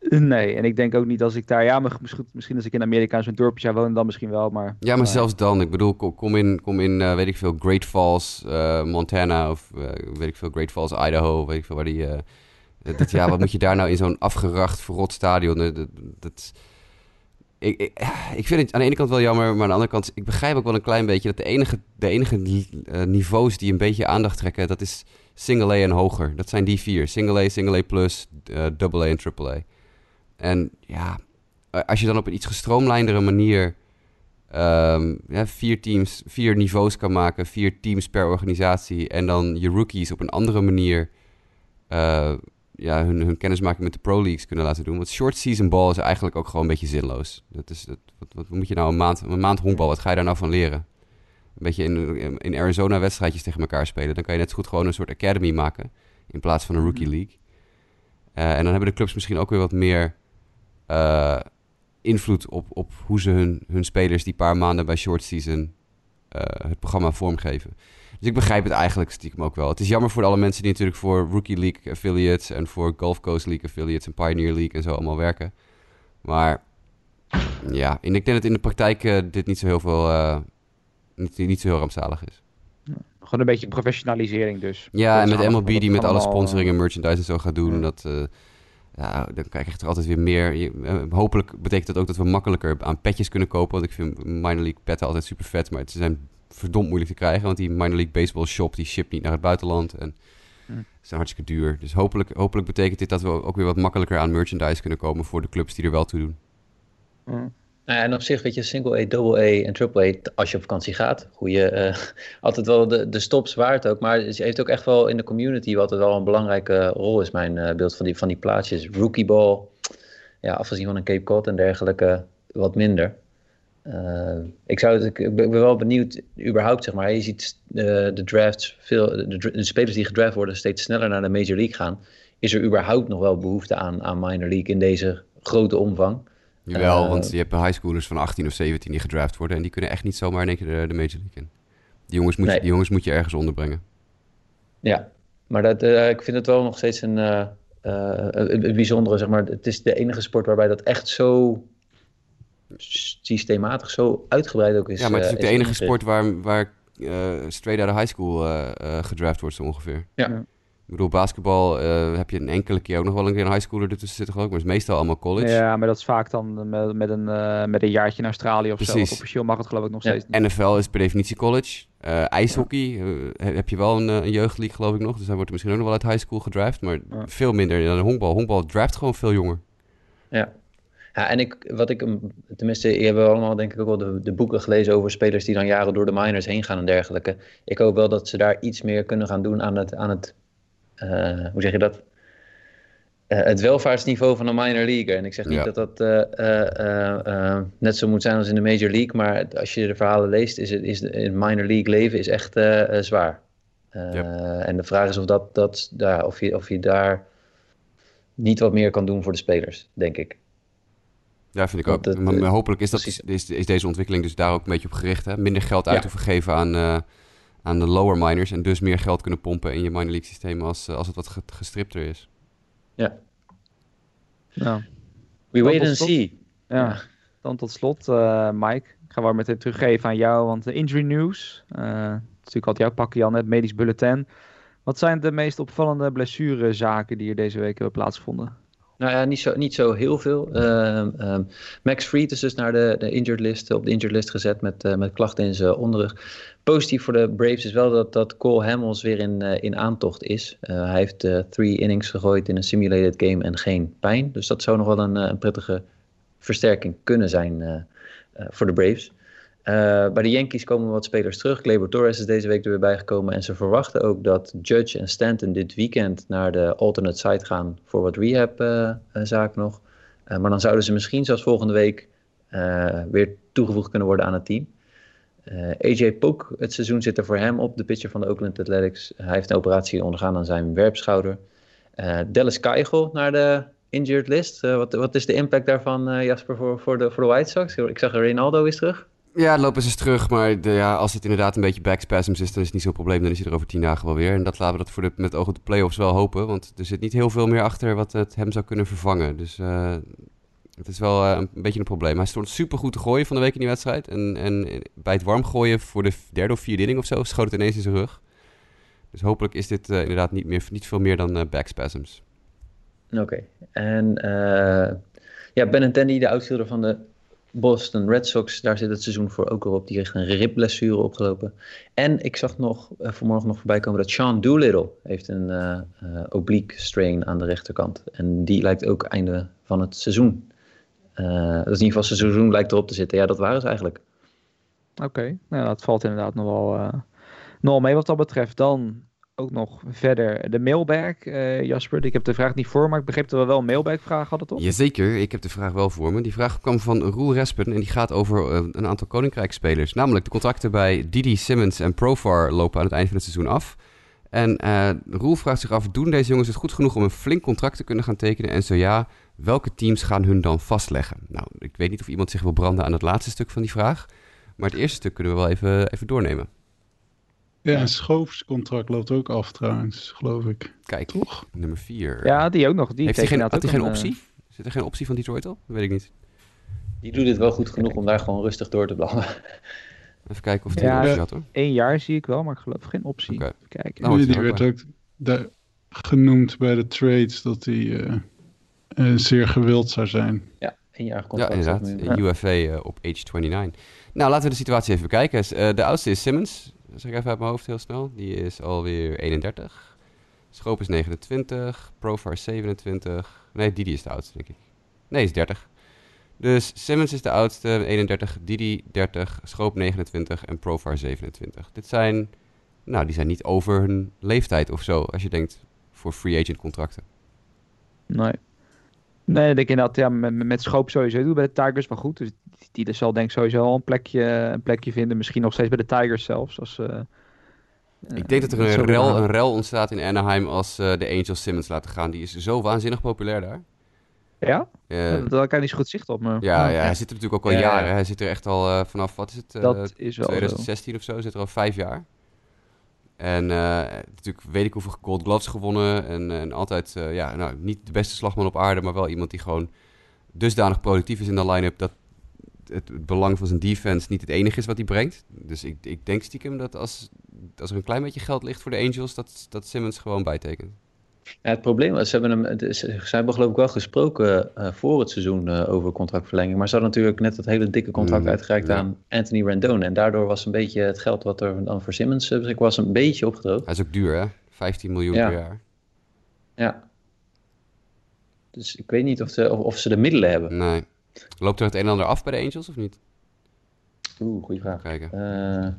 Nee, en ik denk ook niet als ik daar, ja, misschien, misschien als ik in Amerika in zo'n dorpje zou wonen, dan misschien wel, maar... Ja, maar zelfs dan, ik bedoel, kom in, kom in uh, weet ik veel, Great Falls, Montana of weet ik veel, Great Falls, Idaho, weet ik veel waar die... dat, ja, wat moet je daar nou in zo'n afgeracht, verrot stadion? Dat, dat, ik, ik, ik, vind het aan de ene kant wel jammer, maar aan de andere kant, ik begrijp ook wel een klein beetje dat de enige, de enige niveaus die een beetje aandacht trekken, dat is single A en hoger. Dat zijn die vier. Single A, single A plus, double A en triple A. En ja, als je dan op een iets gestroomlijndere manier um, ja, vier teams, vier niveaus kan maken, vier teams per organisatie en dan je rookies op een andere manier uh, ja, hun, hun kennismaking met de Pro Leagues kunnen laten doen. Want short season ball is eigenlijk ook gewoon een beetje zinloos. Dat is, dat, wat, wat moet je nou een maand, een maand honkbal, wat ga je daar nou van leren? Een beetje in, in Arizona wedstrijdjes tegen elkaar spelen. Dan kan je net zo goed gewoon een soort academy maken in plaats van een rookie league. Uh, en dan hebben de clubs misschien ook weer wat meer uh, invloed op, op hoe ze hun, hun spelers die paar maanden bij short season uh, het programma vormgeven. Dus ik begrijp het eigenlijk stiekem ook wel. Het is jammer voor alle mensen die natuurlijk voor Rookie League affiliates en voor Gulf Coast League affiliates en Pioneer League en zo allemaal werken. Maar ja, en ik denk dat in de praktijk uh, dit niet zo heel veel, uh, niet, niet zo heel rampzalig is. Gewoon een beetje professionalisering dus. Ja, en met MLB die met alle sponsoring en merchandise en zo gaat doen, ja. dat... Uh, ja, dan krijg je er altijd weer meer. Je, hopelijk betekent dat ook dat we makkelijker aan petjes kunnen kopen. Want ik vind minor league petten altijd super vet. Maar ze zijn verdomd moeilijk te krijgen. Want die minor league baseball shop die shipt niet naar het buitenland. En hm. zijn hartstikke duur. Dus hopelijk, hopelijk betekent dit dat we ook weer wat makkelijker aan merchandise kunnen komen voor de clubs die er wel toe doen. Hm. Nou en op zich, weet je, single A, double A en triple A, als je op vakantie gaat, goede, uh, altijd wel de, de stops waard ook. Maar ze heeft ook echt wel in de community wat er wel een belangrijke rol is, mijn uh, beeld van die, van die plaatsjes. Rookie ball, ja, afgezien van een Cape Cod en dergelijke, wat minder. Uh, ik, zou het, ik ben wel benieuwd, überhaupt zeg maar. Je ziet de drafts, veel, de, de, spelers die gedraft worden steeds sneller naar de Major League gaan. Is er überhaupt nog wel behoefte aan, aan minor league in deze grote omvang? Jawel, uh, want je hebt highschoolers van 18 of 17 die gedraft worden. En die kunnen echt niet zomaar in één keer de, de Major League in. Die jongens, moet nee. je, die jongens moet je ergens onderbrengen. Ja, maar dat, ik vind het wel nog steeds een, een bijzondere, zeg maar. Het is de enige sport waarbij dat echt zo systematisch zo uitgebreid ook is. Ja, maar het is uh, de enige sport waar, waar uh, straight out of high school uh, gedraft wordt zo ongeveer. Ja. Ik bedoel, basketbal heb je een enkele keer ook nog wel een keer een high schooler ertussen zitten geloof ik, maar het is meestal allemaal college. Ja, maar dat is vaak dan met, met, een, met een jaartje in Australië of Precies. zo. Officieel mag het geloof ik nog ja. steeds niet. NFL is per definitie college. ijshockey heb je wel een, een jeugdleague geloof ik nog, dus daar wordt er misschien ook nog wel uit high school gedraft, maar ja. veel minder dan honkbal. Honkbal draft gewoon veel jonger. Ja, ja, en ik, wat ik, tenminste, je hebt allemaal denk ik ook wel de, de, boeken gelezen over spelers die dan jaren door de minors heen gaan en dergelijke. Ik hoop wel dat ze daar iets meer kunnen gaan doen aan het, aan het uh, hoe zeg je dat? Uh, het welvaartsniveau van een minor league. En ik zeg niet ja. dat dat uh, net zo moet zijn als in de major league, maar als je de verhalen leest, is het is in minor league leven is echt zwaar. En de vraag is of, dat, dat, daar, of, je, of je daar niet wat meer kan doen voor de spelers, denk ik. Ja, vind ik ook. Maar, hopelijk is, dat, is, is, deze ontwikkeling dus daar ook een beetje op gericht. Hè? Minder geld uit ja. te vergeven aan, aan de lower miners. En dus meer geld kunnen pompen in je minor league systeem als, als het wat gestripter is. Ja. ja. We wait and see. Ja. Dan tot slot, uh, Mike. Ik ga wel meteen teruggeven aan jou, want de injury news. Uh, is natuurlijk altijd jouw pakje, Jan, het medisch bulletin. Wat zijn de meest opvallende blessurezaken die er deze week hebben plaatsgevonden? Nou ja, niet zo, niet zo heel veel. Uh, um, Max Fried is dus naar de, de injured list, op de injured list gezet met, uh, met klachten in zijn onderrug. Positief voor de Braves is wel dat, dat Cole Hamels weer in, uh, in aantocht is. hij heeft three innings gegooid in een simulated game en geen pijn. Dus dat zou nog wel een, een prettige versterking kunnen zijn voor de Braves. Uh, bij de Yankees komen wat spelers terug. Gleyber Torres is deze week er weer bijgekomen. En ze verwachten ook dat Judge en Stanton dit weekend naar de alternate site gaan voor wat rehab-zaken uh, nog. Uh, maar dan zouden ze misschien zelfs volgende week weer toegevoegd kunnen worden aan het team. AJ Polk, het seizoen zit er voor hem op, de pitcher van de Oakland Athletics. Hij heeft een operatie ondergaan aan zijn werpschouder. Dallas Keuchel naar de injured list. wat, wat is de impact daarvan, Jasper, voor, voor, de, voor de White Sox? Ik zag Ronaldo is terug. Ja, lopen ze eens terug. Maar de, ja, als het inderdaad een beetje backspasms is, dan is het niet zo'n probleem. Dan is hij er over tien dagen wel weer. En dat laten we dat voor de, met oog op de playoffs wel hopen. Want er zit niet heel veel meer achter wat het hem zou kunnen vervangen. Dus uh, het is wel uh, een beetje een probleem. Hij stond super goed te gooien van de week in die wedstrijd. En, en bij het warm gooien voor de derde of vierde inning of zo, schoot het ineens in zijn rug. Dus hopelijk is dit uh, inderdaad niet, meer, niet veel meer dan backspasms. Oké. En ja, Ben Tendi, de outfielder van de Boston Red Sox, daar zit het seizoen voor ook al op. Die heeft een ribblessure opgelopen. En ik zag nog uh, vanmorgen nog voorbij komen dat Sean Doolittle heeft een uh, oblique strain aan de rechterkant. En die lijkt ook einde van het seizoen. dus in ieder geval het seizoen lijkt erop te zitten. Ja, dat waren ze eigenlijk. Oké, nou, dat valt inderdaad nog wel, nog mee wat dat betreft. Dan ook nog verder de mailbag, uh, Jasper. Ik heb de vraag niet voor, maar ik begreep dat we wel een mailbag-vraag hadden, toch? Jazeker, ik heb de vraag wel voor me. Die vraag kwam van Roel Respen en die gaat over uh, een aantal Koninkrijk-spelers. Namelijk de contracten bij Didi, Simmons en Profar lopen aan het eind van het seizoen af. En uh, Roel vraagt zich af, doen deze jongens het goed genoeg om een flink contract te kunnen gaan tekenen? En zo ja, welke teams gaan hun dan vastleggen? Nou, ik weet niet of iemand zich wil branden aan het laatste stuk van die vraag. Maar het eerste stuk kunnen we wel even, even doornemen. Ja, en Schoofs contract loopt ook af trouwens, geloof ik. Kijk, toch? Nummer 4. Ja, die ook nog. Die Heeft hij geen, had hij geen optie? Uh... Zit er geen optie van Detroit op? Dat weet ik niet. Die doet het wel goed genoeg om daar gewoon rustig door te blaffen. Even kijken of hij ja, een optie had hoor. Eén jaar zie ik wel, maar ik geloof geen optie. Okay. Kijk. Nou, die werd ook genoemd bij de trades dat hij uh, uh, zeer gewild zou zijn. Ja, één jaar contract. Ja, inderdaad. Ja. UFA op age 29. Nou, laten we de situatie even bekijken. de oudste is Simmons zeg even uit mijn hoofd heel snel. Die is alweer 31. Schoop is 29. Profar is 27. Nee, Didi is de oudste, denk ik. Nee, is 30. Dus Simmons is de oudste, 31. Didi 30. Schoop 29. En Profar 27. Dit zijn, nou, die zijn niet over hun leeftijd of zo. Als je denkt voor free agent contracten. Nee. Nee, ik denk inderdaad, ja, met, met Schoop sowieso doen bij de Tigers wel goed. Dus die, zal denk ik sowieso al een plekje, een plekje vinden. Misschien nog steeds bij de Tigers zelfs. Als, uh, ik denk dat er een rel, een rel ontstaat in Anaheim als uh, de Angels Simmons laten gaan. Die is zo waanzinnig populair daar. Ja? Uh, daar kan niet zo goed zicht op. Maar... Ja, ja, hij zit er natuurlijk ook al ja, jaren. Hij zit er echt al vanaf, wat is het? dat is wel 2016 zo. of zo, zit er al vijf jaar. En natuurlijk weet ik hoeveel Gold Gloves gewonnen. En, en altijd, ja, nou, niet de beste slagman op aarde, maar wel iemand die gewoon dusdanig productief is in de line-up dat het, het, belang van zijn defense niet het enige is wat hij brengt. Dus ik, ik denk stiekem dat als, als er een klein beetje geld ligt voor de Angels, dat, dat Simmons gewoon bijtekent. Ja, het probleem was, ze hebben, hem, ze hebben geloof ik wel gesproken uh, voor het seizoen uh, over contractverlenging. Maar ze hadden natuurlijk net dat hele dikke contract mm, uitgereikt ja. aan Anthony Rendon. En daardoor was een beetje het geld wat er dan voor Simmons uh, was een beetje opgedroogd. Hij is ook duur hè? 15 miljoen ja. per jaar. Ja. Dus ik weet niet of, ze, of, of ze de middelen hebben. Nee. Loopt er het een en ander af bij de Angels of niet? Oeh, goede vraag. Kijken. Uh,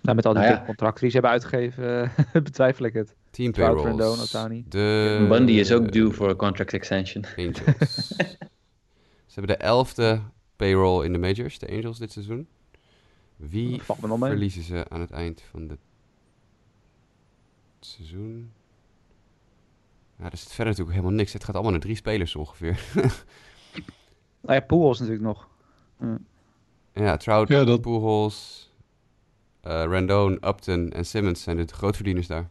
nou, met al die nou ja. contracten die ze hebben uitgegeven, betwijfel ik het. Team payrolls. Rendon, Otani. De... Bundy is ook due voor een contract extension. Angels. ze hebben de elfde payroll in de majors, de Angels, dit seizoen. Wie verliezen ze aan het eind van het seizoen? Ja, er zit verder natuurlijk helemaal niks. Het gaat allemaal naar drie spelers ongeveer. Nou ja, Pujols natuurlijk nog. Mm. Ja, Trout, ja, dat... Pujols, uh, Rendon, Upton en Simmons zijn de grootverdieners daar.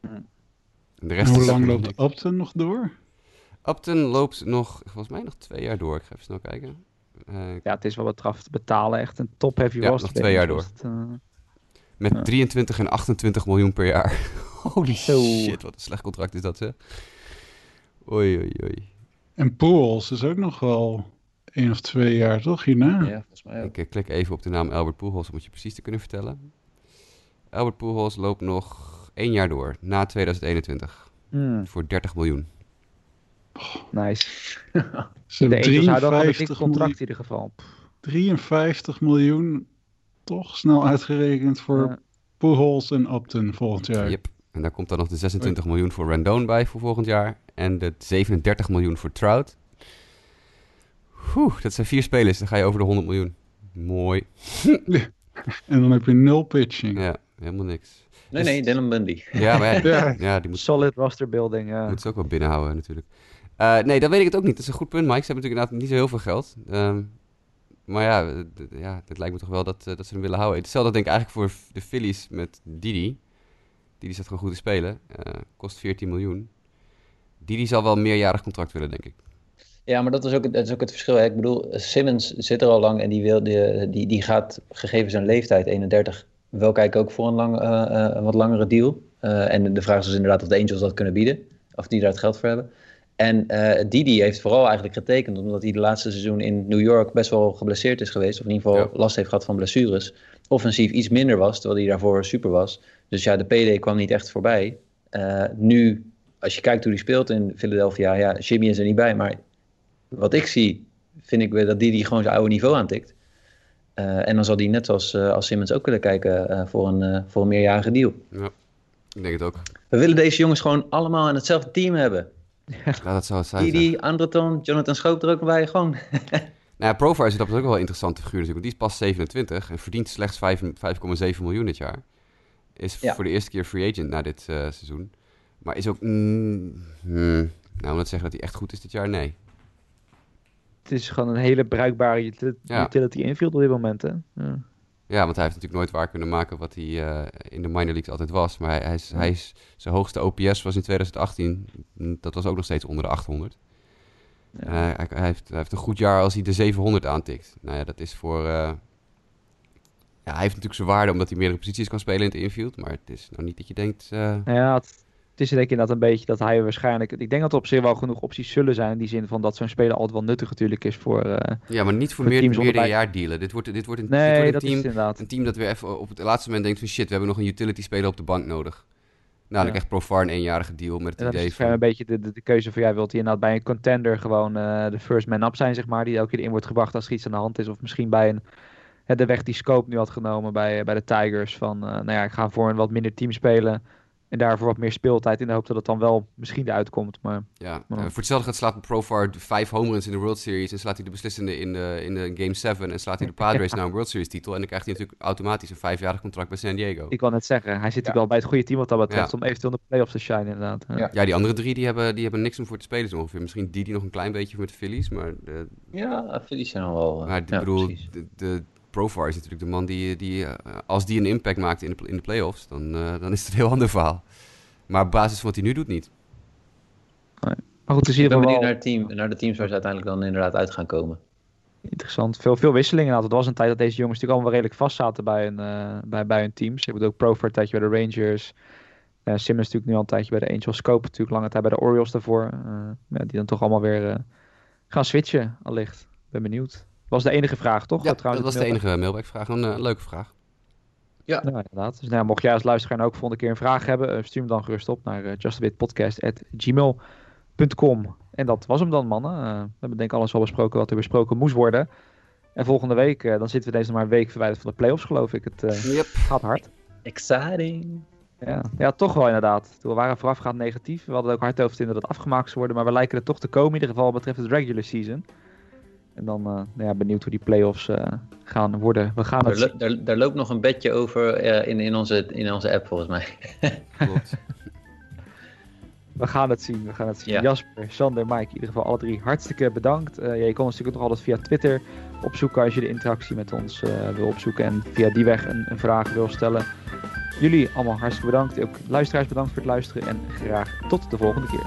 Mm. De rest hoe lang loopt Upton nog door? Upton loopt nog, volgens mij nog twee jaar door. Ik ga even snel kijken. Uh, ja, het is wel wat te betalen. Echt een top heavy ja, nog twee jaar door. Het, uh... Met ja. 23 en 28 miljoen per jaar. Holy oh. shit, wat een slecht contract is dat, hè? Oei, oei, oei. En Pujols is ook nog wel één of twee jaar, toch? Hierna? Ja, volgens mij ook. Ik klik even op de naam Albert Pujols om het je precies te kunnen vertellen. Albert Pujols loopt nog één jaar door, na 2021. Mm. Voor 30 miljoen. Nice. Ze hebben 53 contract in ieder geval. 53 miljoen, toch snel uitgerekend voor ja. Pujols en Upton volgend jaar. Yep. En daar komt dan nog de 26 miljoen voor Rendon bij voor volgend jaar. En de 37 miljoen voor Trout. Oeh, dat zijn vier spelers. Dan ga je over de 100 miljoen. Mooi. En dan heb je nul pitching. Ja, helemaal niks. Nee, Dus- nee, Dylan Bundy. Ja, maar ja, die moet, Solid roster building, ja. moet ze ook wel binnenhouden natuurlijk. Eh, nee, dan weet ik het ook niet. Dat is een goed punt, Mike. Ze hebben natuurlijk inderdaad niet zo heel veel geld. Ehm, maar ja, ja, het lijkt me toch wel dat, eh, dat ze hem willen houden. Hetzelfde denk ik eigenlijk voor de Phillies met Didi. Didi staat gewoon goed te spelen. Eh, kost 14 miljoen. Didi zal wel een meerjarig contract willen, denk ik. Ja, maar dat is ook, het- dat is ook het verschil. Hè. Ik bedoel, Simmons zit er al lang en die, wil, die, die, die gaat, gegeven zijn leeftijd, 31, wel kijken ook voor een, lang, eh, eh, een wat langere deal. Eh, en de vraag is dus inderdaad of de Angels dat kunnen bieden. Of die daar het geld voor hebben. En Didi heeft vooral eigenlijk getekend omdat hij de laatste seizoen in New York best wel geblesseerd is geweest. Of in ieder geval Ja. last heeft gehad van blessures. Offensief iets minder was, terwijl hij daarvoor super was. Dus ja, de PD kwam niet echt voorbij. Nu, als je kijkt hoe hij speelt in Philadelphia, ja, Jimmy is er niet bij. Maar wat ik zie, vind ik weer dat Didi gewoon zijn oude niveau aantikt. Eh, en dan zal hij net als, eh, als Simmons ook willen kijken eh, voor, een, voor een meerjarige deal. Ja, ik denk het ook. We willen deze jongens gewoon allemaal in hetzelfde team hebben. Laat dat zo zijn. Didi, Andreton, Jonathan Schoop er ook bij. Gewoon. Nou ja, is dat ook wel een interessante figuur natuurlijk. Want die is pas 27 en verdient slechts 5 5,7 miljoen dit jaar. Is Ja. voor de eerste keer free agent na dit seizoen. Maar is ook... mm, hmm, nou, om dat te zeggen dat hij echt goed is dit jaar, nee. Het is gewoon een hele bruikbare util- Ja. utility infield op dit moment, hè. Ja. Ja, want hij heeft natuurlijk nooit waar kunnen maken wat hij eh, in de minor leagues altijd was. Maar hij, hij, is, hij is, zijn hoogste OPS was in 2018. mm, Dat was ook nog steeds onder de 800. Ja. Eh, hij, hij heeft, hij heeft een goed jaar als hij de 700 aantikt. Nou ja, dat is voor... eh, ja, hij heeft natuurlijk zijn waarde omdat hij meerdere posities kan spelen in het infield. Maar het is nou niet dat je denkt... ja, het, het is denk ik inderdaad een beetje dat hij waarschijnlijk... Ik denk dat er op zich wel genoeg opties zullen zijn. In die zin van dat zo'n speler altijd wel nuttig natuurlijk is voor... eh, ja, maar niet voor, meer, meerdere jaar dealen. Dit wordt, dit wordt een, dit nee, wordt dat een team, inderdaad. een team dat weer even op het laatste moment denkt van... Shit, we hebben nog een utility speler op de bank nodig. Nou, dan Ja. krijgt Profar een eenjarige deal met het En dat is idee van... een beetje de, de, de keuze van... jij wilt hij inderdaad bij een contender gewoon eh, de first man up zijn, zeg maar. Die elke keer in wordt gebracht als er iets aan de hand is. Of misschien bij een, de weg die Scope nu had genomen bij, bij de Tigers. Van, eh, nou ja, ik ga voor een wat minder team spelen. En daarvoor wat meer speeltijd in de hoop dat het dan wel misschien eruit komt. Maar Ja, Maar- eh, voor hetzelfde gaat slaat Profar vijf home runs in de World Series... en slaat hij de beslissende in de, in de Game 7... en slaat hij de Padres naar een World Series titel... en dan krijgt hij natuurlijk automatisch een vijfjarig contract bij San Diego. ik wil net zeggen, hij zit natuurlijk wel bij het goede team wat dat betreft. Ja. Om eventueel in de playoffs te shine inderdaad. Ja. Ja. Ja, die andere drie die hebben, die hebben niks om voor te spelen zo ongeveer. Misschien die die nog een klein beetje met de Phillies, maar, de, Ja, Phillies zijn al wel... eh, maar ik ja, bedoel, precies. de, de Profar is natuurlijk de man die, die eh, als die een impact maakt in de, in de playoffs, dan, eh, dan is het een heel ander verhaal. Maar op basis van wat hij nu doet niet. Maar goed, in Ik ben benieuwd wel naar, het team, naar de teams waar ze uiteindelijk dan inderdaad uit gaan komen. interessant. Veel, veel wisselingen. Het was een tijd dat deze jongens natuurlijk allemaal wel redelijk vast zaten bij hun, eh, bij, bij hun teams. Ik bedoel ook Pro voor een tijdje bij de Rangers. Eh Simmons natuurlijk nu al een tijdje bij de Angels. Scope natuurlijk lange tijd bij de Orioles daarvoor. Eh, ja, die dan toch allemaal weer eh, gaan switchen, allicht. Ben benieuwd. Was de enige vraag, toch? Ja, Eh, trouwens, dat was de enige mailbackvraag. Een eh, leuke vraag. Ja. Nou, inderdaad. Dus nou, mocht jij als luisteraar nou ook volgende keer een vraag hebben, eh, stuur hem dan gerust op naar uh, justabitpodcast.gmail.com. En dat was hem dan, mannen. Eh, we hebben denk ik alles al besproken wat er besproken moest worden. En volgende week, eh, dan zitten we deze nog maar een week verwijderd van de playoffs, geloof ik. Het eh, Yep. gaat hard. Exciting. Ja. ja, toch wel inderdaad. We waren voorafgaand negatief. We hadden ook hard over zin dat het afgemaakt zou worden. Maar we lijken er toch te komen, in ieder geval wat betreft het regular season. En dan eh, nou ja, benieuwd hoe die playoffs eh gaan worden. We gaan Daar, het zien. lo- daar, daar loopt nog een bedje over eh, in, in, onze, in onze app volgens mij. Klopt. We gaan het zien, we gaan het zien. Ja. Jasper, Sander, Mike, in ieder geval alle drie hartstikke bedankt. Eh, ja, je kon ons natuurlijk nog altijd via Twitter opzoeken als je de interactie met ons eh, wil opzoeken en via die weg een, een vraag wil stellen. Jullie allemaal hartstikke bedankt. Ook luisteraars bedankt voor het luisteren en graag tot de volgende keer.